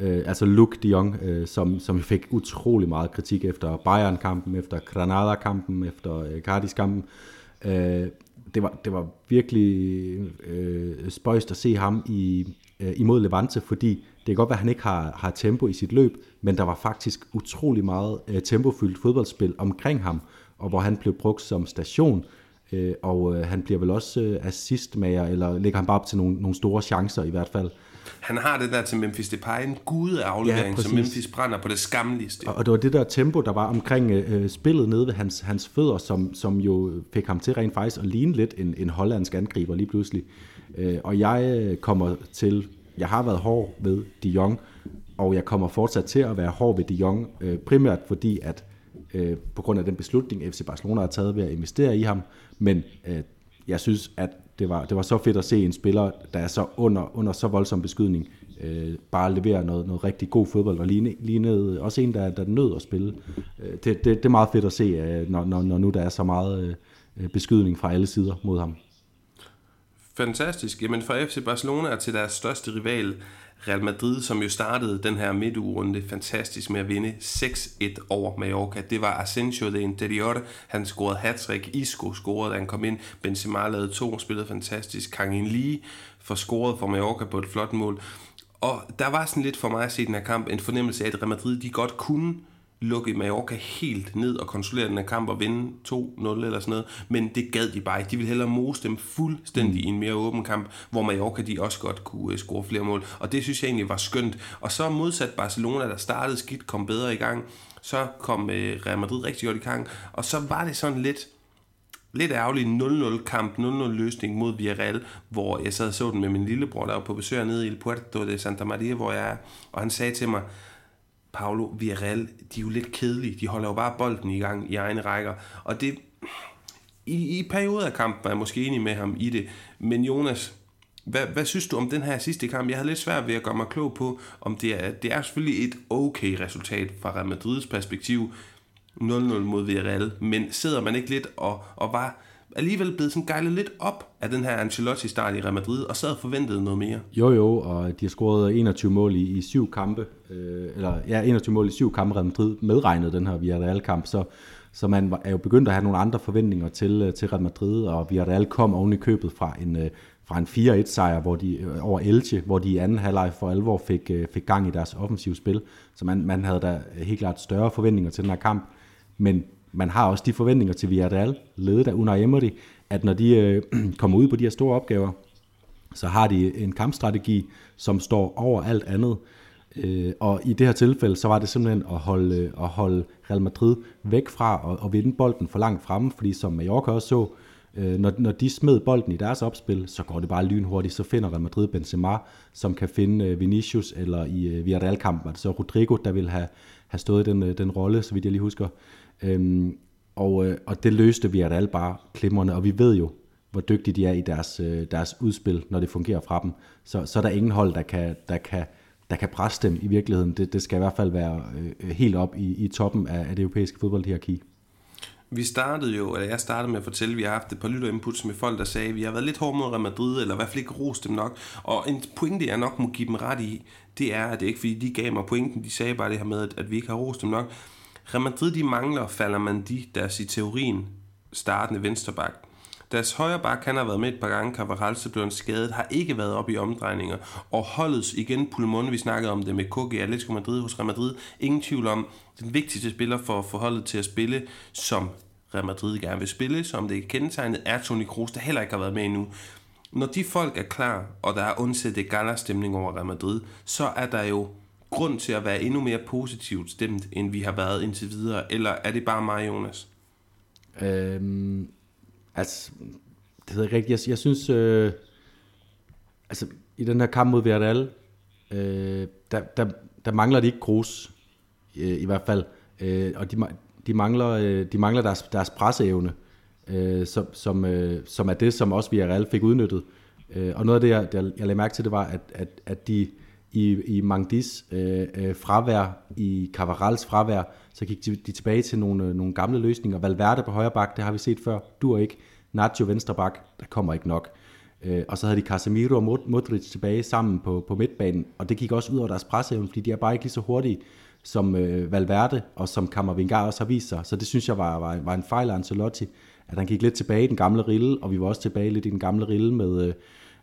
øh, altså Luke de Jong, øh, som, som fik utrolig meget kritik efter Bayern-kampen, efter Granada-kampen, efter øh, Cardis-kampen. Øh, det, var, det var virkelig øh, spøjst at se ham i, øh, imod Levante, fordi det kan godt være, at han ikke har, har tempo i sit løb, men der var faktisk utrolig meget øh, tempofyldt fodboldspil omkring ham, og hvor han blev brugt som station, øh, og øh, han bliver vel også øh, assistmager, eller lægger han bare op til nogle, nogle store chancer i hvert fald. Han har det der til Memphis Depay, en aflevering, ja, som Memphis brænder på det skamligste. Og, og det var det der tempo, der var omkring øh, spillet nede ved hans, hans fødder, som, som jo fik ham til rent faktisk at ligne lidt en, en hollandsk angriber lige pludselig. Øh, og jeg øh, kommer til, jeg har været hård ved De Jong, og jeg kommer fortsat til at være hård ved De Jong, øh, primært fordi, at øh, på grund af den beslutning, FC Barcelona har taget ved at investere i ham, men øh, jeg synes, at det var, det var så fedt at se en spiller, der er så under, under så voldsom beskydning, øh, bare levere noget, noget rigtig god fodbold, og lignede, lignede også en, der, der nød at spille. Øh, det, det, det er meget fedt at se, øh, når, når, når nu der er så meget øh, beskydning fra alle sider mod ham. Fantastisk. Jamen fra FC Barcelona til deres største rival, Real Madrid, som jo startede den her midtugerunde fantastisk med at vinde 6-1 over Mallorca. Det var Asensio de Interior, han scorede hat Isco scorede, da han kom ind, Benzema lavede to, spillede fantastisk, Kang Lee for scoret for Mallorca på et flot mål. Og der var sådan lidt for mig at se den her kamp en fornemmelse af, at Real Madrid de godt kunne lukke Mallorca helt ned og kontrollere den her kamp og vinde 2-0 eller sådan noget. Men det gad de bare ikke. De ville hellere mose dem fuldstændig mm. i en mere åben kamp, hvor Mallorca de også godt kunne øh, score flere mål. Og det synes jeg egentlig var skønt. Og så modsat Barcelona, der startede skidt, kom bedre i gang, så kom øh, Real Madrid rigtig godt i gang. Og så var det sådan lidt lidt ærgerlig 0-0 kamp, 0-0 løsning mod Villarreal, hvor jeg sad og så den med min lillebror, der var på besøg nede i El Puerto de Santa Maria, hvor jeg er, og han sagde til mig, Paulo Villarreal, de er jo lidt kedelige. De holder jo bare bolden i gang i egne rækker. Og det, i, i perioder af kampen er jeg måske enig med ham i det. Men Jonas, hvad, hvad synes du om den her sidste kamp? Jeg havde lidt svært ved at gøre mig klog på, om det er, det er selvfølgelig et okay resultat fra Real Madrids perspektiv. 0-0 mod Villarreal. Men sidder man ikke lidt og, og var alligevel blevet sådan gejlet lidt op af den her Ancelotti-start i Real Madrid, og sad og forventede noget mere. Jo jo, og de har scoret 21 mål i, i syv kampe, øh, eller ja, 21 mål i syv kampe, Real Madrid medregnet den her Villarreal-kamp, så, så man er jo begyndt at have nogle andre forventninger til, øh, til Real Madrid, og Villarreal kom oven i købet fra en, øh, fra en 4-1-sejr hvor de, øh, over Elche, hvor de i anden halvleg for alvor fik, fik gang i deres offensive spil. Så man, man havde da helt klart større forventninger til den her kamp. Men man har også de forventninger til Villarreal, ledet af Unai Emery, at når de øh, kommer ud på de her store opgaver, så har de en kampstrategi, som står over alt andet. Øh, og i det her tilfælde, så var det simpelthen at holde, øh, at holde Real Madrid væk fra at, vinde bolden for langt fremme, fordi som Mallorca også så, øh, når, når de smed bolden i deres opspil, så går det bare lynhurtigt, så finder Real Madrid Benzema, som kan finde øh, Vinicius, eller i øh, Villarreal-kampen var det så Rodrigo, der vil have, have stået i den, øh, den rolle, så vidt jeg lige husker. Øhm, og, øh, og det løste vi alle bare klimrende, og vi ved jo, hvor dygtige de er i deres, øh, deres udspil, når det fungerer fra dem. Så, så er der ingen hold, der kan, der kan, der kan presse dem i virkeligheden. Det, det skal i hvert fald være øh, helt op i, i toppen af, af det europæiske fodboldhierarki. Vi startede jo, eller jeg startede med at fortælle, at vi har haft et par lytterinputs med folk, der sagde, at vi har været lidt hårde mod Real Madrid, eller i hvert fald ikke rost dem nok. Og en pointe, jeg nok må give dem ret i, det er, at det ikke fordi, de gav mig pointen, de sagde bare det her med, at vi ikke har rost dem nok. Real Madrid de mangler Falamandi, deres i teorien startende vensterbak. Deres højre bak, han har været med et par gange, Cavaral, så blev han skadet, har ikke været op i omdrejninger. Og holdets igen, Pulmon, vi snakkede om det med KG Atletico Madrid hos Real Madrid, ingen tvivl om, den vigtigste spiller for at få holdet til at spille, som Real Madrid gerne vil spille, som det er kendetegnet, er Toni Kroos, der heller ikke har været med endnu. Når de folk er klar, og der er undsætte gala-stemning over Real Madrid, så er der jo grund til at være endnu mere positivt stemt, end vi har været indtil videre? Eller er det bare mig, Jonas? Øhm, altså, det hedder rigtigt. Jeg, jeg synes, øh, altså, i den her kamp mod Villarreal, øh, der, der, der mangler de ikke grus, øh, i hvert fald. Øh, og de, de mangler, øh, de mangler deres, deres presseevne, øh, som, som, øh, som er det, som også Villarreal fik udnyttet. Øh, og noget af det, jeg, jeg, jeg lagde mærke til, det var, at, at, at de i, i Mangdis øh, øh, fravær, i Cavarals fravær, så gik de, de tilbage til nogle, øh, nogle gamle løsninger. Valverde på højre bak, det har vi set før, du ikke. Nacho venstre bak, der kommer ikke nok. Øh, og så havde de Casemiro og Modric tilbage sammen på, på midtbanen, og det gik også ud over deres presseevne, fordi de er bare ikke lige så hurtige som øh, Valverde, og som Kammervingar også har vist sig. Så det synes jeg var, var, var en fejl af Ancelotti, at han gik lidt tilbage i den gamle rille, og vi var også tilbage lidt i den gamle rille med, øh,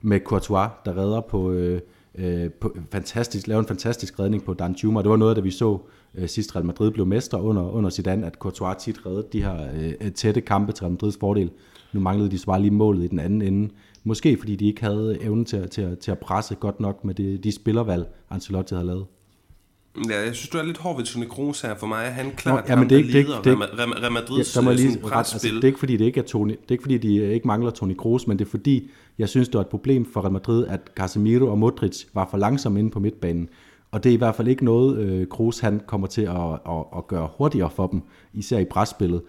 med Courtois, der redder på, øh, øh, på fantastisk, lavede en fantastisk redning på Dan Juma. Det var noget, da vi så øh, sidst Real Madrid blev mester under, under Zidane, at Courtois tit reddede de her øh, tætte kampe til Real Madrids fordel. Nu manglede de så bare lige målet i den anden ende. Måske fordi de ikke havde evnen til, til, til at presse godt nok med de, de spillervalg, Ancelotti havde lavet. Ja, jeg synes, du er lidt hård ved Toni Kroos her for mig. Han klart Nå, ja, men det er ikke, det, det, Real Madrids ja, må lige, presspil. Altså, det er ikke fordi, det ikke er Toni, det er ikke fordi, de ikke mangler Toni Kroos, men det er fordi, jeg synes, det var et problem for Real Madrid, at Casemiro og Modric var for langsomme inde på midtbanen. Og det er i hvert fald ikke noget, øh, Kroos han kommer til at, at, at gøre hurtigere for dem, især i presspillet.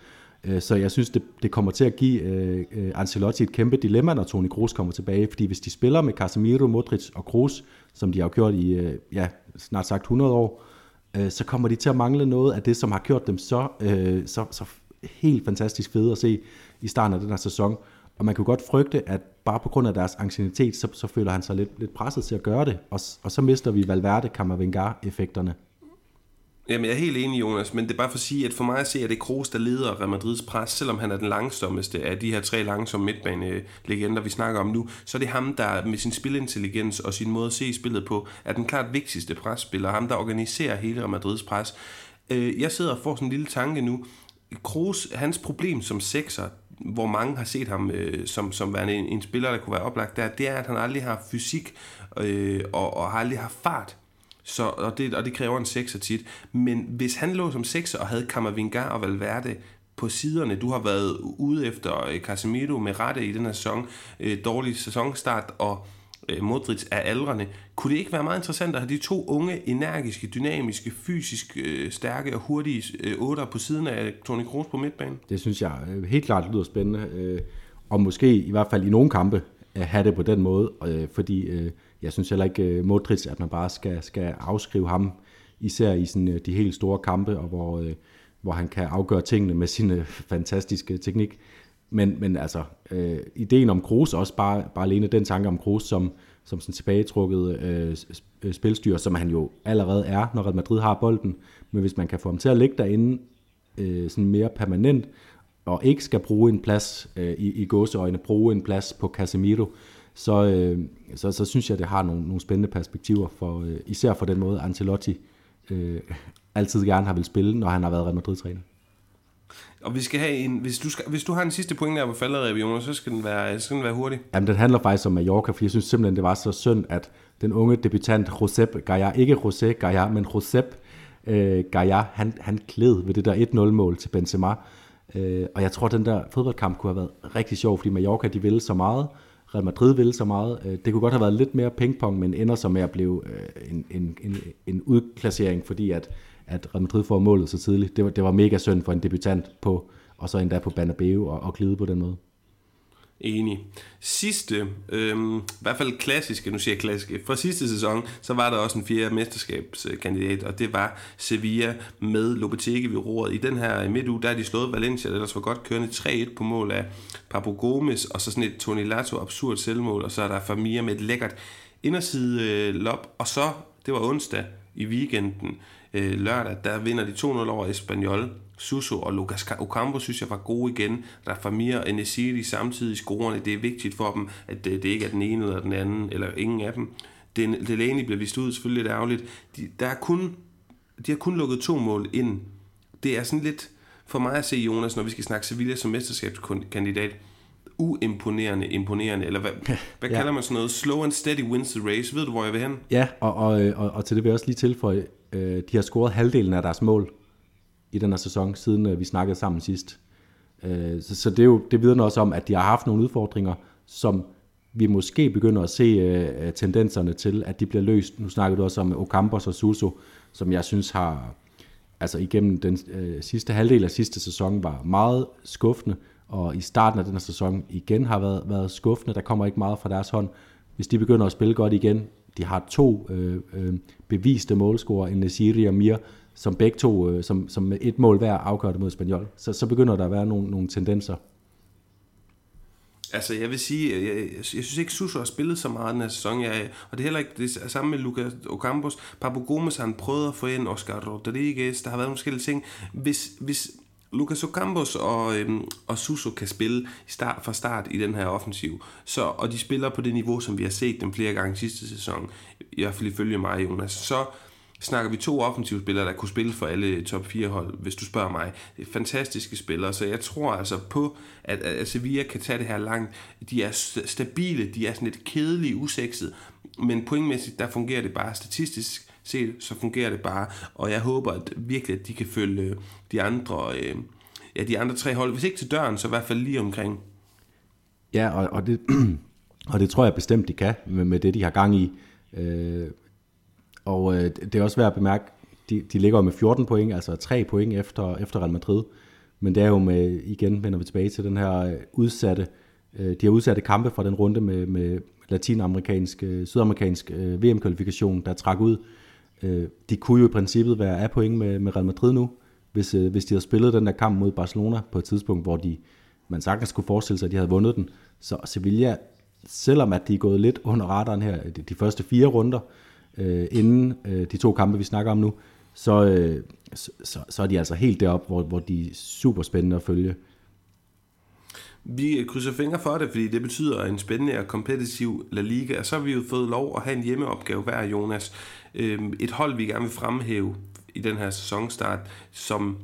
Øh, så jeg synes, det, det kommer til at give øh, øh, Ancelotti et kæmpe dilemma, når Toni Kroos kommer tilbage. Fordi hvis de spiller med Casemiro, Modric og Kroos, som de har gjort i øh, ja, snart sagt 100 år, øh, så kommer de til at mangle noget af det, som har gjort dem så, øh, så, så helt fantastisk fede at se i starten af den her sæson. Og man kunne godt frygte, at bare på grund af deres ancienitet, så, så føler han sig lidt, lidt presset til at gøre det. Og, og så mister vi Valverde, Kammervengar-effekterne. Jamen, jeg er helt enig, Jonas, men det er bare for at sige, at for mig at se, at det er Kroos, der leder Real Madrids pres, selvom han er den langsommeste af de her tre langsomme midtbanelegender, vi snakker om nu, så er det ham, der med sin spilintelligens og sin måde at se spillet på, er den klart vigtigste presspiller, ham, der organiserer hele Real Madrids pres. Øh, jeg sidder og får sådan en lille tanke nu. Kroos, hans problem som sekser, hvor mange har set ham øh, som, som værende en, en spiller, der kunne være oplagt der, det er, at han aldrig har fysik øh, og, og har aldrig har fart så, og, det, og det kræver en sekser tit. Men hvis han lå som sekser og havde Kammervinga og Valverde på siderne, du har været ude efter øh, Casemiro med rette i den her sæson, øh, dårlig sæsonstart, og Øh, modric er aldrende. Kunne det ikke være meget interessant at have de to unge, energiske, dynamiske, fysisk øh, stærke og hurtige øh, otter på siden af Toni Kroos på midtbanen? Det synes jeg øh, helt klart lyder spændende. Øh, og måske i hvert fald i nogle kampe at have det på den måde, øh, fordi øh, jeg synes heller ikke øh, Modric, at man bare skal, skal afskrive ham, især i sådan, øh, de helt store kampe, og hvor, øh, hvor han kan afgøre tingene med sin øh, fantastiske teknik. Men, men altså, øh, ideen om Kroos, også bare, bare alene den tanke om Kroos som, som sådan tilbagetrukket øh, øh spilstyr, som han jo allerede er, når Real Madrid har bolden. Men hvis man kan få ham til at ligge derinde øh, sådan mere permanent, og ikke skal bruge en plads øh, i, i gåseøjne, bruge en plads på Casemiro, så, øh, så, så synes jeg, det har nogle, nogle spændende perspektiver, for, øh, især for den måde, Ancelotti øh, altid gerne har vil spille, når han har været Real Madrid-træner. Og vi skal have en, hvis du, skal, hvis du har en sidste point der på falderev, så skal den være, så skal den være hurtig. Jamen, den handler faktisk om Mallorca, for jeg synes simpelthen, det var så synd, at den unge debutant Josep Gaia, ikke José Gaia, men Josep øh, Gaia, han, han kled ved det der 1-0-mål til Benzema. Øh, og jeg tror, den der fodboldkamp kunne have været rigtig sjov, fordi Mallorca, de ville så meget, Real Madrid ville så meget. Øh, det kunne godt have været lidt mere pingpong, men ender så med at blive øh, en, en, en, en udklassering, fordi at, at Real Madrid får målet så tidligt. Det var, det var mega synd for en debutant på, og så endda på Banabeu og, og glide på den måde. Enig. Sidste, øhm, i hvert fald klassiske, nu siger jeg klassiske, fra sidste sæson, så var der også en fjerde mesterskabskandidat, og det var Sevilla med Lopetegi ved roret. I den her midtuge, der er de slået Valencia, der ellers var godt kørende 3-1 på mål af Pablo Gomes, og så sådan et Toni Lato absurd selvmål, og så er der Famia med et lækkert inderside øh, lop, og så, det var onsdag i weekenden, øh, lørdag, der vinder de 2-0 over Espanyol, Suso og Lucas Ocampo synes jeg var gode igen. Rafamir og Nesiri samtidig scorerne. Det er vigtigt for dem, at det, det ikke er den ene eller den anden, eller ingen af dem. Den, Delaney bliver vist ud, selvfølgelig lidt ærgerligt. De, der er kun, de har kun lukket to mål ind. Det er sådan lidt, for mig at se Jonas, når vi skal snakke Sevilla som mesterskabskandidat, uimponerende imponerende, eller hvad, hvad ja. kalder man sådan noget? Slow and steady wins the race. Ved du, hvor jeg vil hen? Ja, og, og, og, og til det vil jeg også lige tilføje, øh, de har scoret halvdelen af deres mål i den her sæson, siden øh, vi snakkede sammen sidst. Øh, så, så det, er jo, det vidner også om, at de har haft nogle udfordringer, som vi måske begynder at se øh, tendenserne til, at de bliver løst. Nu snakker du også om Ocampos og Suso, som jeg synes har, altså igennem den øh, sidste halvdel af sidste sæson, var meget skuffende, og i starten af den her sæson igen har været, været skuffende. Der kommer ikke meget fra deres hånd. Hvis de begynder at spille godt igen, de har to øh, øh, beviste målscorer, en Nesiri og Mir, som begge to, øh, som, som et mål hver afgør det mod Spaniol. Så, så begynder der at være nogle, nogle tendenser. Altså, jeg vil sige, øh, jeg, jeg, jeg synes ikke, Suso har spillet så meget den her sæson, jeg, og det er heller ikke det er samme med Lucas Ocampos. Papu Gomes har han prøvet at få ind, Oscar Rodriguez, der har været nogle forskellige ting. Hvis, hvis Lucas Ocampos og, øhm, og Suso kan spille i start, fra start i den her offensiv, så, og de spiller på det niveau, som vi har set dem flere gange sidste sæson, i hvert fald ifølge mig, Jonas, så snakker vi to offensive spillere, der kunne spille for alle top 4 hold, hvis du spørger mig. Det er fantastiske spillere, så jeg tror altså på, at, at Sevilla kan tage det her langt. De er stabile, de er sådan lidt kedelige, usekset, men pointmæssigt, der fungerer det bare statistisk set, så fungerer det bare, og jeg håber at virkelig, at de kan følge øh, de andre, øh, ja, de andre tre hold, hvis ikke til døren, så i hvert fald lige omkring. Ja, og, og, det, og det tror jeg bestemt, de kan, med, med det, de har gang i. Øh, og øh, det er også værd at bemærke, de, de ligger med 14 point, altså 3 point efter, efter Real Madrid. Men det er jo med, igen vender vi tilbage til den her øh, udsatte, øh, de har udsatte kampe fra den runde med, med latinamerikansk, øh, sydamerikansk øh, VM-kvalifikation, der trak ud. Øh, Øh, de kunne jo i princippet være af point med, med Real Madrid nu, hvis, øh, hvis de havde spillet den der kamp mod Barcelona på et tidspunkt, hvor de, man sagtens kunne forestille sig, at de havde vundet den. Så Sevilla, selvom at de er gået lidt under radaren her, de, de første fire runder, øh, inden øh, de to kampe, vi snakker om nu, så, øh, så, så, så er de altså helt deroppe, hvor, hvor de er super spændende at følge. Vi krydser fingre for det, fordi det betyder en spændende og kompetitiv La Liga, og så har vi jo fået lov at have en hjemmeopgave hver, Jonas. Øhm, et hold, vi gerne vil fremhæve i den her sæsonstart, som,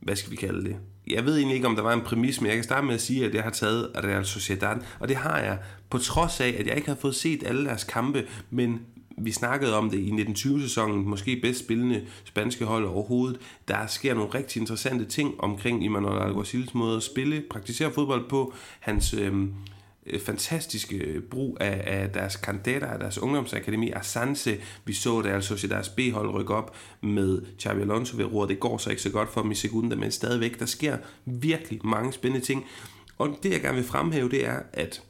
hvad skal vi kalde det? Jeg ved egentlig ikke, om der var en præmis, men jeg kan starte med at sige, at jeg har taget Real Sociedad, og det har jeg på trods af, at jeg ikke har fået set alle deres kampe, men vi snakkede om det i 1920-sæsonen, måske bedst spillende spanske hold overhovedet. Der sker nogle rigtig interessante ting omkring Emmanuel Alguacils måde at spille, praktisere fodbold på, hans øhm, øh, fantastiske brug af, af deres kandidater, af deres ungdomsakademi, Asanse. Vi så det altså i deres B-hold rykke op med Xavi Alonso ved roret. Det går så ikke så godt for dem i sekunder, men stadigvæk, der sker virkelig mange spændende ting. Og det, jeg gerne vil fremhæve, det er, at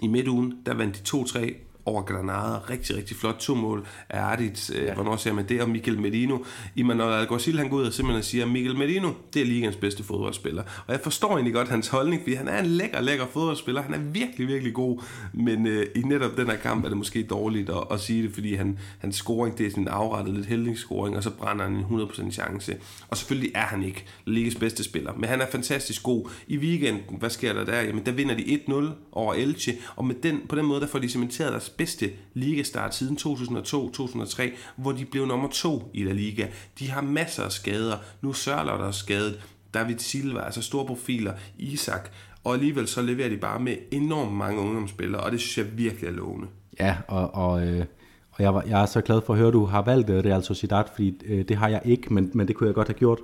i midtugen, der vandt de 2-3 over Granada. Rigtig, rigtig flot. To mål af Ardit. Øh, ja. Hvornår ser man det? Og Mikel Medino. Imanol Alguacil, han går ud og simpelthen siger, Mikel Medino, det er ligens bedste fodboldspiller. Og jeg forstår egentlig godt hans holdning, fordi han er en lækker, lækker fodboldspiller. Han er virkelig, virkelig god. Men øh, i netop den her kamp er det måske dårligt at, at sige det, fordi han, hans scoring, det er sådan en afrettet lidt heldingsscoring, og så brænder han en 100% chance. Og selvfølgelig er han ikke ligens bedste spiller, men han er fantastisk god. I weekenden, hvad sker der der? Jamen, der vinder de 1-0 over Elche, og med den, på den måde, der får de cementeret deres bedste ligastart siden 2002-2003, hvor de blev nummer to i La Liga. De har masser af skader. Nu Sørler der er skadet. David Silva, altså store profiler. Isak. Og alligevel så leverer de bare med enormt mange ungdomsspillere, og det synes jeg virkelig er lovende. Ja, og, og, øh, og jeg, var, jeg er så glad for at høre, at du har valgt øh, Real Sociedad, fordi øh, det har jeg ikke, men, men det kunne jeg godt have gjort.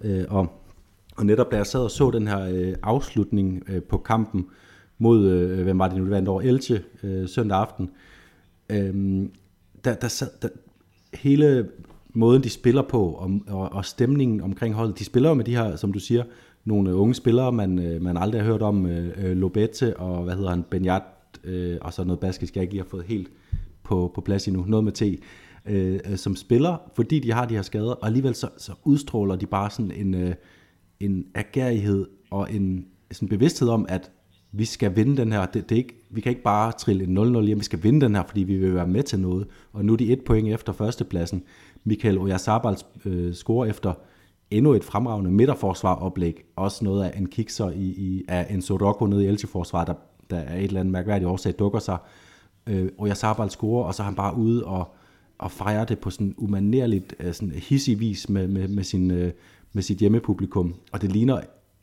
Øh, og, og netop da jeg sad og så den her øh, afslutning øh, på kampen, mod, øh, hvem var det nu, det vandt over Elche øh, søndag aften. Øhm, der, der, sad, der, hele måden, de spiller på, og, og, og stemningen omkring holdet, de spiller jo med de her, som du siger, nogle unge spillere, man, øh, man aldrig har hørt om, øh, øh Lobette og hvad hedder han, Benjat, øh, og så noget baskisk, jeg ikke lige har fået helt på, på plads endnu, noget med T, øh, øh, som spiller, fordi de har de her skader, og alligevel så, så udstråler de bare sådan en, øh, en agerighed og en sådan bevidsthed om, at vi skal vinde den her. Det, det er ikke, vi kan ikke bare trille en 0-0 hjem, vi skal vinde den her, fordi vi vil være med til noget. Og nu er de et point efter førstepladsen. Michael Oyarzabal øh, scorer efter endnu et fremragende midterforsvaroplæg. Også noget af en kikser i, i, af en Soroko nede i Elche-forsvar, der, der er et eller andet mærkværdigt årsag dukker sig. Øh, Oyarzabal scorer, og så er han bare ude og, og fejrer det på sådan umanerligt, øh, sådan hissig vis med, med, med, sin, øh, med sit hjemmepublikum. Og det ligner,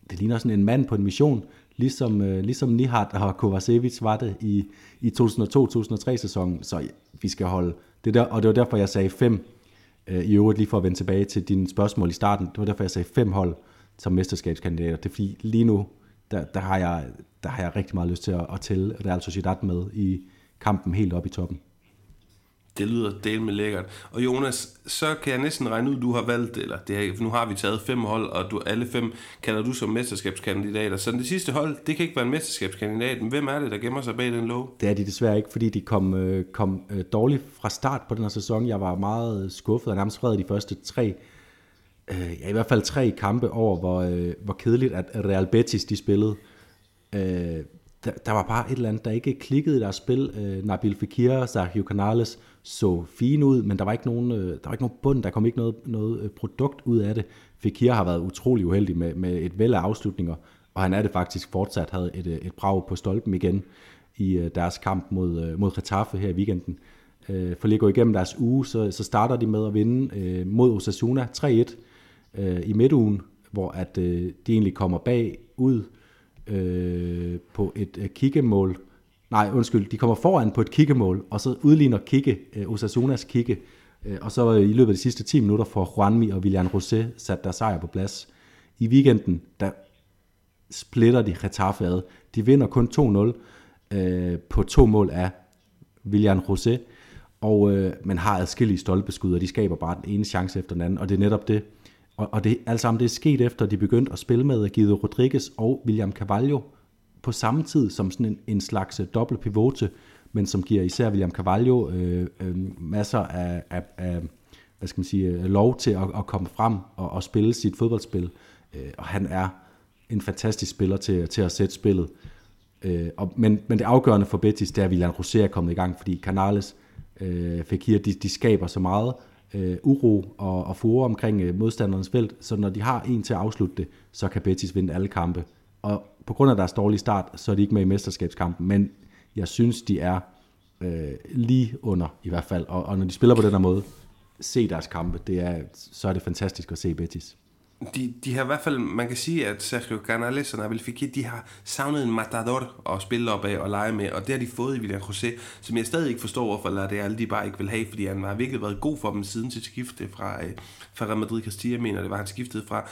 det ligner sådan en mand på en mission, ligesom, øh, ligesom Nihat og Kovacevic var det i, i 2002-2003 sæsonen, så vi skal holde det der, og det var derfor, jeg sagde fem, øh, i øvrigt lige for at vende tilbage til dine spørgsmål i starten, det var derfor, jeg sagde fem hold som mesterskabskandidater, det er fordi lige nu, der, der, har, jeg, der har jeg rigtig meget lyst til at, at tælle Real Sociedad med i kampen helt op i toppen. Det lyder del med lækkert. Og Jonas, så kan jeg næsten regne ud, du har valgt, eller det her, nu har vi taget fem hold, og du, alle fem kalder du som mesterskabskandidater. Så det sidste hold, det kan ikke være en mesterskabskandidat. Men hvem er det, der gemmer sig bag den lov? Det er de desværre ikke, fordi de kom, øh, kom øh, dårligt fra start på den her sæson. Jeg var meget skuffet og nærmest fred de første tre, øh, ja, i hvert fald tre kampe over, hvor, øh, hvor kedeligt at Real Betis de spillede. Øh, der, der var bare et eller andet, der ikke klikkede i deres spil. Øh, Nabil Fekir og Sergio Canales så fine ud, men der var ikke nogen, øh, der var ikke nogen bund, der kom ikke noget, noget øh, produkt ud af det. Fekir har været utrolig uheldig med, med et væld af afslutninger, og han er det faktisk fortsat, havde et, øh, et brag på stolpen igen i øh, deres kamp mod, øh, mod Getafe her i weekenden. Øh, for lige at gå igennem deres uge, så, så starter de med at vinde øh, mod Osasuna 3-1 øh, i midtugen, hvor at øh, de egentlig kommer bag ud øh, på et øh, kikkemål. Nej, undskyld, de kommer foran på et kikkemål, og så udligner Kikke, øh, Osasunas Kikke, øh, og så øh, i løbet af de sidste 10 minutter får Juanmi og William Rosé sat der sejr på plads. I weekenden, der splitter de Getafe ad. De vinder kun 2-0 øh, på to mål af William Rosé, og øh, man har adskillige stolpeskud, og de skaber bare den ene chance efter den anden, og det er netop det, og, og det, alt sammen det er sket efter, at de begyndte at spille med Guido Rodriguez og William Carvalho på samme tid som sådan en, en slags øh, dobbelt pivote, men som giver især William Carvalho øh, øh, masser af, af, af hvad skal man sige, øh, lov til at, at komme frem og, og spille sit fodboldspil. Øh, og han er en fantastisk spiller til, til at sætte spillet. Øh, og, men, men det afgørende for Betis, det er, at William Rosé er kommet i gang, fordi Canales, øh, Fekir, de, de skaber så meget, øh, uro og, og fure omkring øh, modstandernes felt, så når de har en til at afslutte det, så kan Betis vinde alle kampe. Og på grund af deres dårlige start, så er de ikke med i mesterskabskampen, men jeg synes, de er øh, lige under i hvert fald. Og, og når de spiller på den her måde, se deres kampe, det er, så er det fantastisk at se Betis de, de har i hvert fald, man kan sige, at Sergio Canales og Nabil Fekir, de har savnet en matador at spille op af og lege med, og det har de fået i William José, som jeg stadig ikke forstår, hvorfor alle de bare ikke vil have, fordi han har virkelig været god for dem siden til skifte fra, øh, fra Real Madrid Castilla, mener det var han skiftede fra.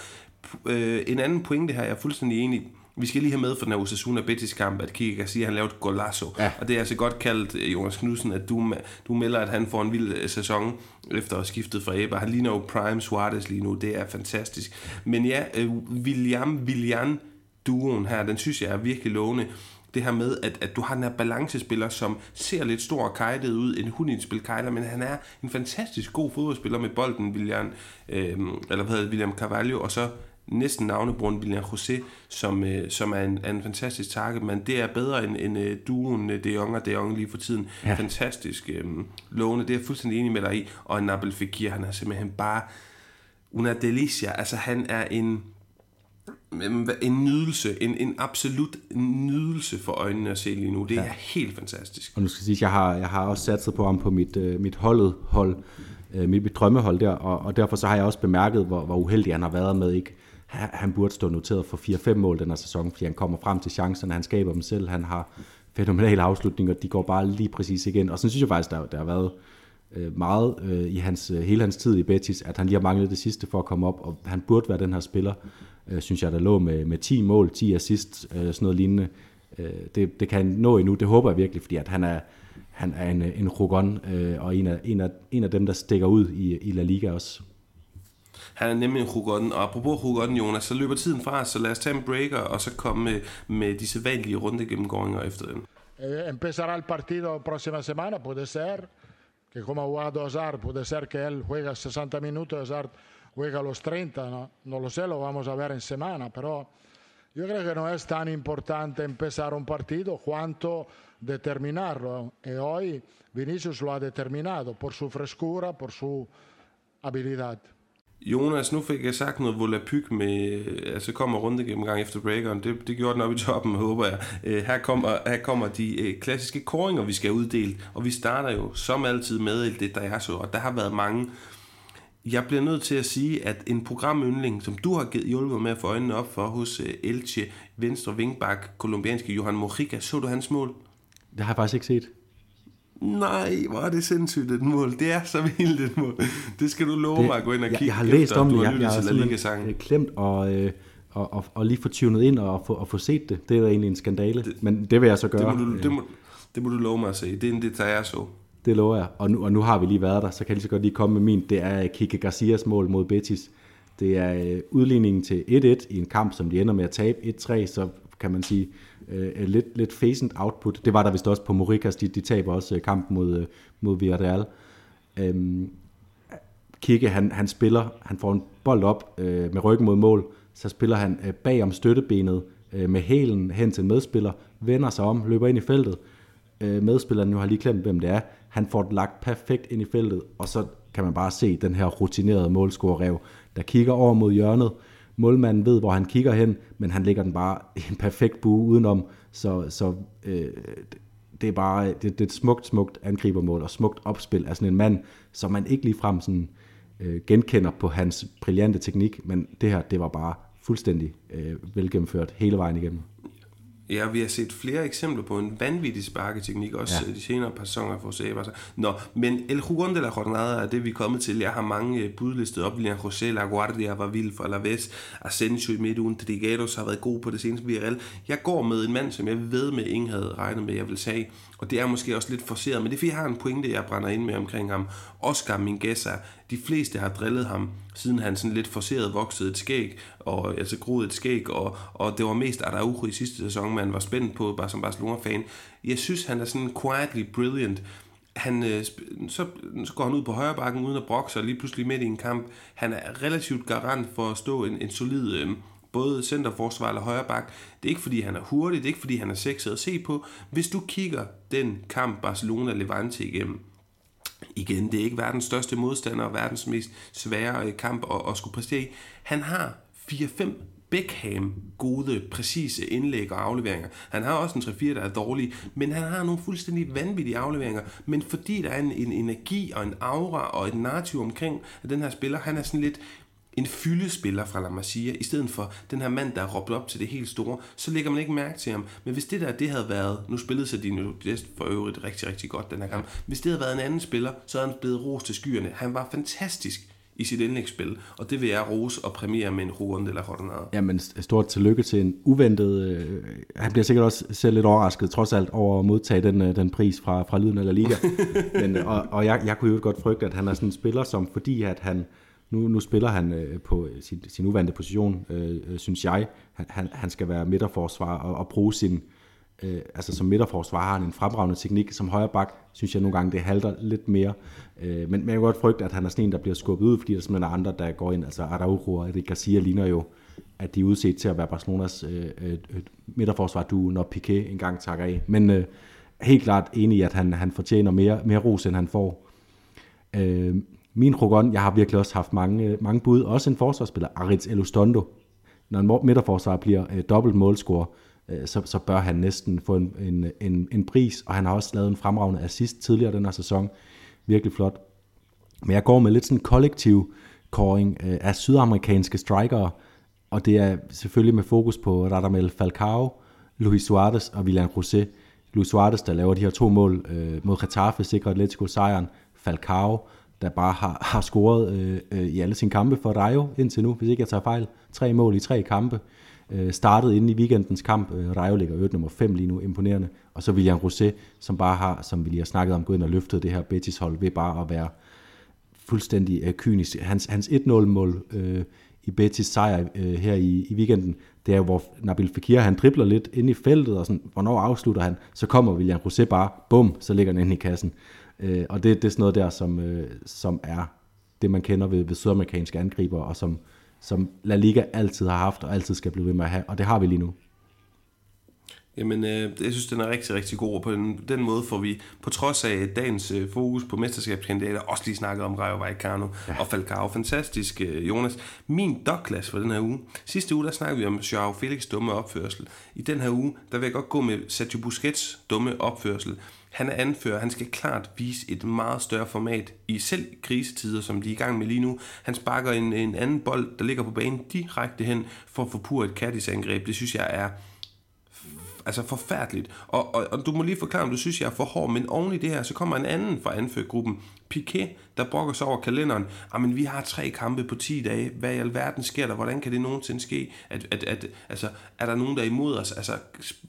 Øh, en anden pointe her, jeg er fuldstændig enig vi skal lige have med for den her Osasuna Betis kamp, at Kike Garcia han lavede et golazo. Ja. Og det er altså godt kaldt, øh, Jonas Knudsen, at du, du melder, at han får en vild øh, sæson efter at have skiftet fra Eber. Han ligner jo Prime Suarez lige nu. Det er fantastisk. Men ja, øh, William William duoen her, den synes jeg er virkelig lovende det her med, at, at du har den her balancespiller, som ser lidt stor og kajtet ud, en hundindspil kejler, men han er en fantastisk god fodboldspiller med bolden, William, øh, eller hvad hedder William Carvalho, og så næsten navnebrugeren William José, som, øh, som er en, er en fantastisk target, men det er bedre end, end uh, duoen uh, De Jong og De Jong lige for tiden. Ja. Fantastisk øh, lovende, det er jeg fuldstændig enig med dig i. Og Nabil Fekir, han er simpelthen bare una delicia. Altså han er en en nydelse, en, en absolut nydelse for øjnene at se lige nu. Det ja. er helt fantastisk. Og nu skal jeg sige, jeg har, jeg har også satset på ham på mit, uh, mit holdet hold, uh, mit, mit drømmehold der, og, og derfor så har jeg også bemærket, hvor, hvor uheldig han har været med ikke han burde stå noteret for 4-5 mål den her sæson, fordi han kommer frem til chancerne, han skaber dem selv, han har fænomenale afslutninger, de går bare lige præcis igen. Og så synes jeg faktisk, der, der har været øh, meget øh, i hans, øh, hele hans tid i Betis, at han lige har manglet det sidste for at komme op, og han burde være den her spiller, øh, synes jeg, der lå med, med 10 mål, 10 assist, sådan noget lignende. det, det kan han nå endnu, det håber jeg virkelig, fordi at han er, han er en, en rugon, og en af, en, af, en af dem, der stikker ud i, i La Liga også. Han er nemlig en Hugodden, og apropos Hugodden, Jonas, så løber tiden fra os, så lad os tage en breaker, og så komme med, med de sædvanlige rundegennemgåinger efter den. Eh, empezará el partido próxima semana, puede ser que como ha jugado Hazard, puede ser que él juega 60 minutos, Hazard juega los 30, ¿no? no lo sé, lo vamos a ver en semana, pero yo creo que no es tan importante empezar un partido cuanto determinarlo. Y hoy Vinicius lo ha determinado por su frescura, por su habilidad. Jonas, nu fik jeg sagt noget volapyk med, øh, altså kommer runde gennemgang efter breakeren. Det, det gjorde den op i toppen, håber jeg. Øh, her kommer, her kommer de øh, klassiske koringer, vi skal uddele. Og vi starter jo som altid med det, der er så. Og der har været mange. Jeg bliver nødt til at sige, at en programyndling, som du har givet hjulpet med at få øjnene op for hos øh, Elche, venstre vingbak, kolumbianske Johan Mojica, så du hans mål? Det har jeg faktisk ikke set. Nej, hvor er det sindssygt et mål. Det er så vildt et mål. Det skal du love det, mig at gå ind og kigge Jeg, jeg har læst om det. Jeg, jeg har simpelthen klemt og, øh, og, og, og lige få tunet ind og få, og få set det. Det er egentlig en skandale. Det, Men det vil jeg så gøre. Det må du, det må, det må du love mig at se. Det er en detalje, så. Det lover jeg. Og nu, og nu har vi lige været der, så kan jeg lige så godt lige komme med min. Det er Kike Garcias mål mod Betis. Det er øh, udligningen til 1-1 i en kamp, som de ender med at tabe 1-3, så kan man sige, øh, lidt, lidt facent output. Det var der vist også på Morikas, de, de taber også øh, kampen mod, øh, mod Villarreal. Øhm, Kikke, han, han spiller, han får en bold op øh, med ryggen mod mål, så spiller han øh, bag om støttebenet øh, med hælen hen til en medspiller, vender sig om, løber ind i feltet. Øh, medspilleren nu har lige klemt, hvem det er. Han får det lagt perfekt ind i feltet, og så kan man bare se den her rutinerede målscorer der kigger over mod hjørnet. Målmanden ved, hvor han kigger hen, men han lægger den bare i en perfekt bue udenom, så, så øh, det er bare det, det er et smukt, smukt angribermål og smukt opspil af sådan en mand, som man ikke ligefrem sådan, øh, genkender på hans brillante teknik, men det her, det var bare fuldstændig øh, velgennemført hele vejen igennem. Ja, vi har set flere eksempler på en vanvittig sparketeknik, også ja. de senere par sæsoner for Sebas. Nå, men El Jugon de la Jornada er det, vi er kommet til. Jeg har mange øh, budlistet op. William José, La Guardia var vild for Alaves. Asensio i midtugen. Trigados har været god på det seneste VRL. Jeg går med en mand, som jeg ved med, ingen havde regnet med, jeg vil sige. Og det er måske også lidt forceret, men det er fordi, jeg har en pointe, jeg brænder ind med omkring ham. Oscar Mingueza. De fleste har drillet ham, siden han sådan lidt forceret voksede et skæg, og altså groede et skæg, og, og det var mest Araujo i sidste sæson, man var spændt på, bare som Barcelona-fan. Jeg synes, han er sådan quietly brilliant. Han, øh, så, så går han ud på højre bakken uden at brokke sig lige pludselig midt i en kamp. Han er relativt garant for at stå en, en solid øh, både centerforsvar eller højre bak. Det er ikke fordi han er hurtig, det er ikke fordi han er sexet at se på. Hvis du kigger den kamp Barcelona-Levante igennem, igen, det er ikke verdens største modstander og verdens mest svære øh, kamp at, at skulle præstere i. Han har 4-5 Beckham gode, præcise indlæg og afleveringer. Han har også en 3-4, der er dårlige, men han har nogle fuldstændig vanvittige afleveringer. Men fordi der er en, en energi og en aura og et narrativ omkring den her spiller, han er sådan lidt en fyldespiller fra La Masia, i stedet for den her mand, der er råbt op til det helt store, så lægger man ikke mærke til ham. Men hvis det der, det havde været, nu spillede Sardino Dest for øvrigt rigtig, rigtig godt den her kamp, hvis det havde været en anden spiller, så havde han blevet ros til skyerne. Han var fantastisk i sit indlægsspil, og det vil jeg rose og premiere med en Juan de la Jornada. Jamen, stort tillykke til en uventet... Øh, han bliver sikkert også selv lidt overrasket, trods alt, over at modtage den, øh, den pris fra, fra Lyden eller Liga. Men, og og jeg, jeg kunne jo godt frygte, at han er sådan en spiller, som fordi at han nu, nu spiller han øh, på øh, sin, sin uvante position, øh, øh, synes jeg. Han, han, han skal være midterforsvar og, og bruge sin... Øh, altså som midterforsvar har han en fremragende teknik. Som højre bak synes jeg nogle gange, det halter lidt mere. Øh, men, men jeg kan godt frygte, at han er sådan en, der bliver skubbet ud, fordi der simpelthen er andre, der går ind. Altså Araujo og Erik Garcia ligner jo, at de er udset til at være Barcelonas øh, øh, midterforsvar, du når Piqué engang takker af. Men øh, helt klart enig i, at han, han fortjener mere, mere ros, end han får. Øh, min Rogon, jeg har virkelig også haft mange, mange bud, også en forsvarsspiller, Aritz Elustondo. Når en midterforsvar bliver øh, dobbelt målscorer, øh, så, så bør han næsten få en, en, en, en pris, og han har også lavet en fremragende assist tidligere den her sæson. Virkelig flot. Men jeg går med lidt sådan en kollektiv koring øh, af sydamerikanske strikere, og det er selvfølgelig med fokus på Radamel Falcao, Luis Suarez og William Rosé. Luis Suarez, der laver de her to mål øh, mod Getafe, sikrer Atletico sejren. Falcao, der bare har, har scoret øh, øh, i alle sine kampe for Rayo indtil nu, hvis ikke jeg tager fejl. Tre mål i tre kampe. Øh, startede inden i weekendens kamp. Øh, Rayo ligger øvrigt nummer 5 lige nu, imponerende. Og så William Rosé, som bare har, som vi lige har snakket om, gået ind og løftet det her Betis-hold ved bare at være fuldstændig øh, kynisk. Hans, hans 1-0-mål øh, i Betis sejr øh, her i, i weekenden, det er jo, hvor Nabil Fekir, han dribler lidt ind i feltet, og sådan, hvornår afslutter han, så kommer William Rosé bare, bum, så ligger den ind i kassen. Øh, og det, det er sådan noget der, som, øh, som er det, man kender ved, ved sydamerikanske angriber, og som, som La Liga altid har haft, og altid skal blive ved med at have, og det har vi lige nu. Jamen, øh, jeg synes, den er rigtig, rigtig god, og på den, den måde får vi, på trods af dagens øh, fokus på mesterskabskandidater, også lige snakket om Rayo Vallecano ja. og Falcao. Fantastisk, øh, Jonas. Min Douglas for den her uge. Sidste uge, der snakkede vi om Joao Felix dumme opførsel. I den her uge, der vil jeg godt gå med Sergio Busquets dumme opførsel. Han er anfører, han skal klart vise et meget større format i selv krisetider, som de er i gang med lige nu. Han sparker en, en anden bold, der ligger på banen direkte hen for at få pur et Cadiz-angreb. Det synes jeg er altså forfærdeligt. Og, og, og du må lige forklare, om du synes, jeg er for hård, men oven i det her, så kommer en anden fra anførergruppen, Piquet, der brokker sig over kalenderen. Jamen, vi har tre kampe på 10 dage. Hvad i alverden sker der? Hvordan kan det nogensinde ske? At, at, at, altså, er der nogen, der er imod os? Altså,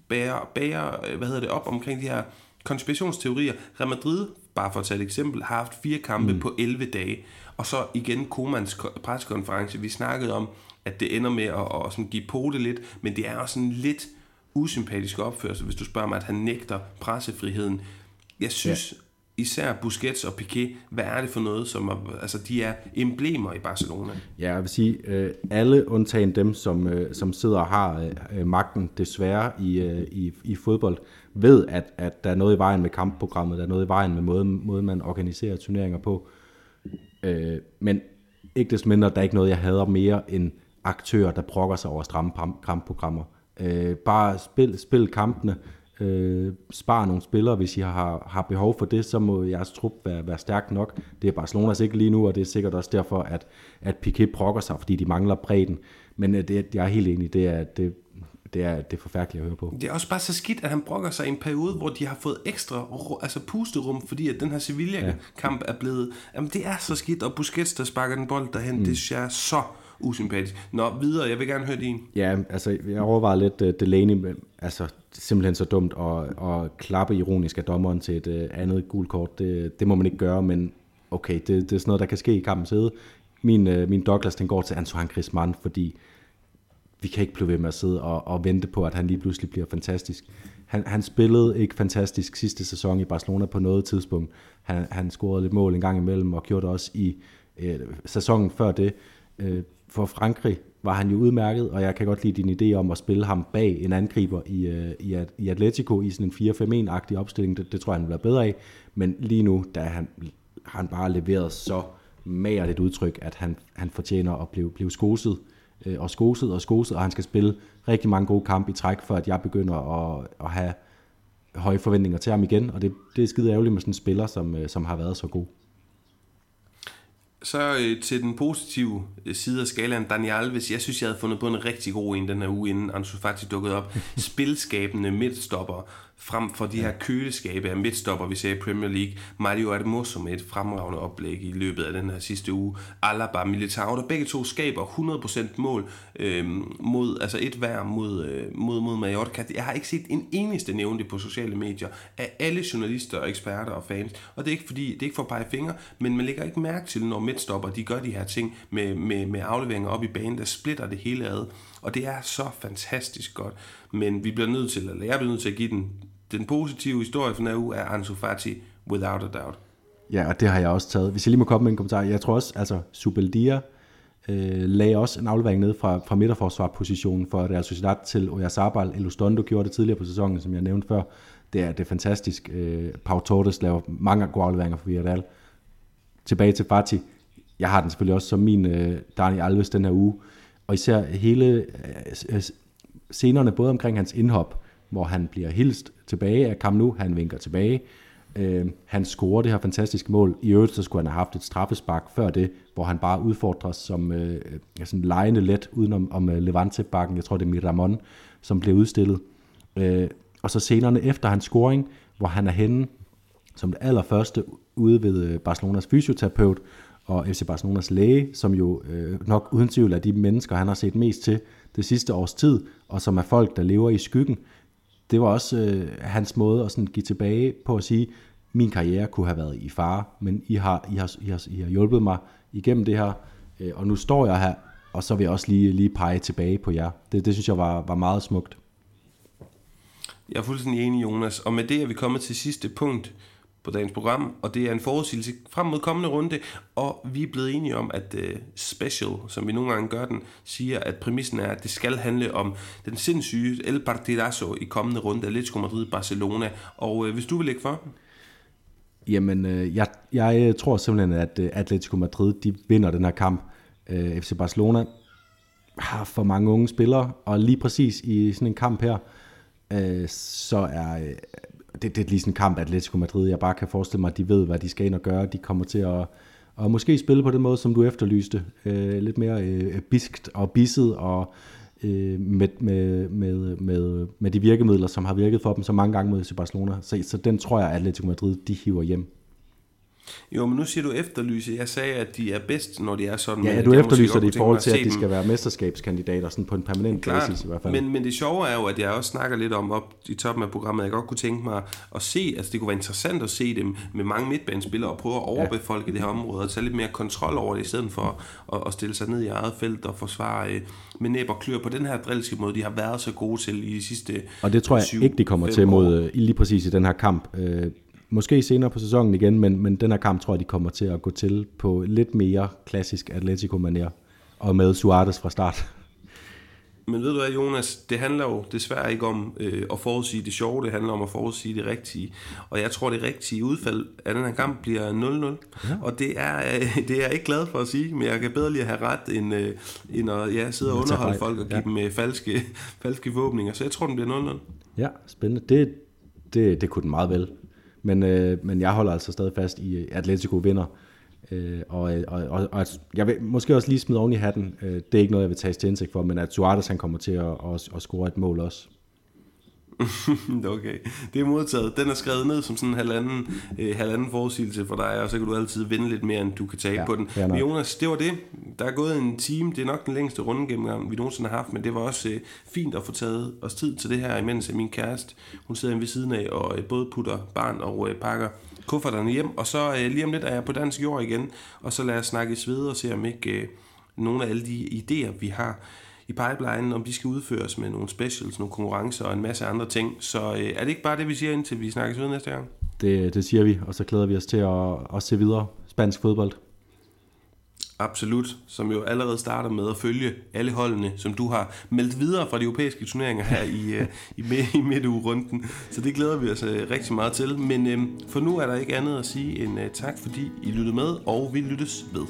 bærer, bærer, hvad hedder det, op omkring de her konspirationsteorier. Real Madrid, bare for at tage et eksempel, har haft fire kampe mm. på 11 dage. Og så igen Komans pressekonference. Vi snakkede om, at det ender med at, at sådan give på det lidt, men det er også sådan lidt usympatisk opførsel, hvis du spørger mig, at han nægter pressefriheden. Jeg synes, især Busquets og Piqué, hvad er det for noget, som er, altså de er emblemer i Barcelona? Ja, jeg vil sige, øh, alle undtagen dem, som, øh, som sidder og har øh, magten desværre i, øh, i, i fodbold, ved, at, at der er noget i vejen med kampprogrammet, der er noget i vejen med måden, måden man organiserer turneringer på. Øh, men ikke desto mindre, der er ikke noget, jeg hader mere end aktører, der brokker sig over stramme kampprogrammer. Øh, bare spil, spil kampene, øh, spar nogle spillere, hvis I har, har behov for det, så må jeres trup være, være stærk nok. Det er Barcelonas ikke lige nu, og det er sikkert også derfor, at, at Piqué brokker sig, fordi de mangler bredden. Men øh, det, jeg er helt enig, det er, det, det er, det er forfærdeligt at høre på. Det er også bare så skidt, at han brokker sig i en periode, hvor de har fået ekstra altså pusterum, fordi at den her Sevilla-kamp ja. er blevet... Jamen, det er så skidt, og Busquets, der sparker den bold derhen, mm. det er så usympatisk. Nå, videre, jeg vil gerne høre din. Ja, altså, jeg overvejer lidt uh, Delaney, altså, simpelthen så dumt at, at klappe ironisk af dommeren til et uh, andet gult kort. Det, det må man ikke gøre, men okay, det, det er sådan noget, der kan ske i kampens hede. Min, uh, min Douglas, den går til Antoine Griezmann, fordi vi kan ikke blive ved med at sidde og, og vente på, at han lige pludselig bliver fantastisk. Han, han spillede ikke fantastisk sidste sæson i Barcelona på noget tidspunkt. Han, han scorede lidt mål en gang imellem, og gjorde det også i øh, sæsonen før det. Øh, for Frankrig var han jo udmærket, og jeg kan godt lide din idé om at spille ham bag en angriber i, øh, i, i Atletico i sådan en 4-5-1-agtig opstilling. Det, det tror jeg, han vil være bedre af. Men lige nu, der han, har han bare leveret så mager et udtryk, at han, han fortjener at blive, blive skoset øh, og skoset og skoset, og han skal spille rigtig mange gode kampe i træk, for at jeg begynder at, at have høje forventninger til ham igen, og det, det er skide ærgerligt med sådan en spiller, som, øh, som har været så god. Så øh, til den positive øh, side af skalaen, Daniel Alves, jeg synes, jeg havde fundet på en rigtig god en den her uge, inden Ansu Fati dukkede op. Spilskabende midtstopper, frem for de her køleskabe af midtstopper, vi ser i Premier League. Mario Hermoso med et fremragende oplæg i løbet af den her sidste uge. Alaba, Militao, der begge to skaber 100% mål øh, mod, altså et hver mod, øh, mod, mod Mallorca. Jeg har ikke set en eneste nævne det på sociale medier af alle journalister og eksperter og fans. Og det er ikke fordi, det er ikke for at pege fingre, men man lægger ikke mærke til, når midtstopper de gør de her ting med, med, med afleveringer op i banen, der splitter det hele ad. Og det er så fantastisk godt. Men vi bliver nødt til, eller jeg bliver nødt til at give den den positive historie for den her uge er Ansu Fati, without a doubt. Ja, og det har jeg også taget. Hvis jeg lige må komme med en kommentar. Jeg tror også, altså Subeldia øh, lagde også en aflevering ned fra, fra midterforsvarpositionen for Real Sociedad til Oyarzabal. Elustondo gjorde det tidligere på sæsonen, som jeg nævnte før. Det er, det er fantastisk. Øh, Pau Torres laver mange gode afleveringer for Villarreal. Tilbage til Fati. Jeg har den selvfølgelig også som min øh, Dani Alves den her uge. Og især hele øh, øh scenerne, både omkring hans indhop, hvor han bliver hilst tilbage af Kam nu, han vinker tilbage. Øh, han scorer det her fantastiske mål. I øvrigt så skulle han have haft et straffespark før det, hvor han bare udfordres som øh, sådan lejende let udenom om uh, Levante-bakken. Jeg tror, det er Miramon, som bliver udstillet. Øh, og så scenerne efter hans scoring, hvor han er henne som det allerførste ude ved øh, Barcelonas fysioterapeut og FC Barcelonas læge, som jo øh, nok uden tvivl er de mennesker, han har set mest til det sidste års tid, og som er folk, der lever i skyggen det var også øh, hans måde at sådan give tilbage på at sige, min karriere kunne have været i fare, men I har, I har, I har, I har hjulpet mig igennem det her, øh, og nu står jeg her, og så vil jeg også lige, lige pege tilbage på jer. Det, det synes jeg var, var meget smukt. Jeg er fuldstændig enig, Jonas. Og med det er vi kommet til sidste punkt på dagens program, og det er en forudsigelse frem mod kommende runde, og vi er blevet enige om, at uh, Special, som vi nogle gange gør den, siger, at præmissen er, at det skal handle om den sindssyge El Partidazo i kommende runde, Atletico Madrid-Barcelona, og uh, hvis du vil lægge for? Jamen, øh, jeg, jeg tror simpelthen, at Atletico Madrid, de vinder den her kamp. FC Barcelona har for mange unge spillere, og lige præcis i sådan en kamp her, så er det, det er lige sådan en kamp, Atletico Madrid, jeg bare kan forestille mig, at de ved, hvad de skal ind og gøre. De kommer til at, og måske spille på den måde, som du efterlyste. Øh, lidt mere øh, biskt og bisset og øh, med, med, med, med, med de virkemidler, som har virket for dem så mange gange mod FC Barcelona. Så, så den tror jeg, at Atletico Madrid de hiver hjem. Jo, men nu siger du efterlyse. Jeg sagde, at de er bedst, når de er sådan. Ja, du efterlyser det i forhold til, at de skal være mesterskabskandidater sådan på en permanent Klart, basis i hvert fald. Men, men det sjove er jo, at jeg også snakker lidt om op i toppen af programmet, jeg godt kunne tænke mig at se, altså det kunne være interessant at se dem med mange midtbanespillere og prøve at overbefolke ja. det her område og tage lidt mere kontrol over det, i stedet for at, at stille sig ned i eget felt og forsvare øh, med næb og klør på den her drilske måde, de har været så gode til i de sidste Og det tror jeg ikke, de kommer til mod, øh, lige præcis i den her kamp. Øh, måske senere på sæsonen igen, men, men den her kamp tror jeg, de kommer til at gå til på lidt mere klassisk Atletico-manér, og med Suarez fra start. Men ved du hvad, Jonas, det handler jo desværre ikke om øh, at forudsige det sjove, det handler om at forudsige det rigtige. Og jeg tror, det rigtige udfald af den her kamp bliver 0-0. Ja. Og det er, øh, det er jeg ikke glad for at sige, men jeg kan bedre lige have ret, end, øh, end at ja, sidde og underholde folk og give ja. dem øh, falske, falske våbninger. Så jeg tror, den bliver 0-0. Ja, spændende. Det, det, det kunne den meget vel. Men, øh, men jeg holder altså stadig fast i, at Atletico vinder. Øh, og, øh, og, og, og jeg vil måske også lige smide oven i hatten. Øh, det er ikke noget, jeg vil tage til indsigt for, men at Suarez han kommer til at, at, at score et mål også. okay, det er modtaget. Den er skrevet ned som sådan en halvanden, øh, halvanden forudsigelse for dig, og så kan du altid vinde lidt mere, end du kan tabe ja, på den. Men Jonas, det var det. Der er gået en time. Det er nok den længste runde gennem, vi nogensinde har haft, men det var også øh, fint at få taget os tid til det her, imens min kæreste, hun sidder ved siden af og øh, både putter barn og øh, pakker kufferterne hjem, og så øh, lige om lidt er jeg på dansk jord igen, og så lad os snakke videre og se om ikke øh, nogle af alle de idéer, vi har i pipeline, om de skal udføres med nogle specials, nogle konkurrencer og en masse andre ting. Så øh, er det ikke bare det, vi siger, indtil vi snakkes ved næste gang? Det, det siger vi, og så glæder vi os til at, at se videre spansk fodbold. Absolut, som jo allerede starter med at følge alle holdene, som du har meldt videre fra de europæiske turneringer her i, uh, i, i midtugerunden. Så det glæder vi os uh, rigtig meget til. Men uh, for nu er der ikke andet at sige end uh, tak, fordi I lyttede med, og vi lyttes ved.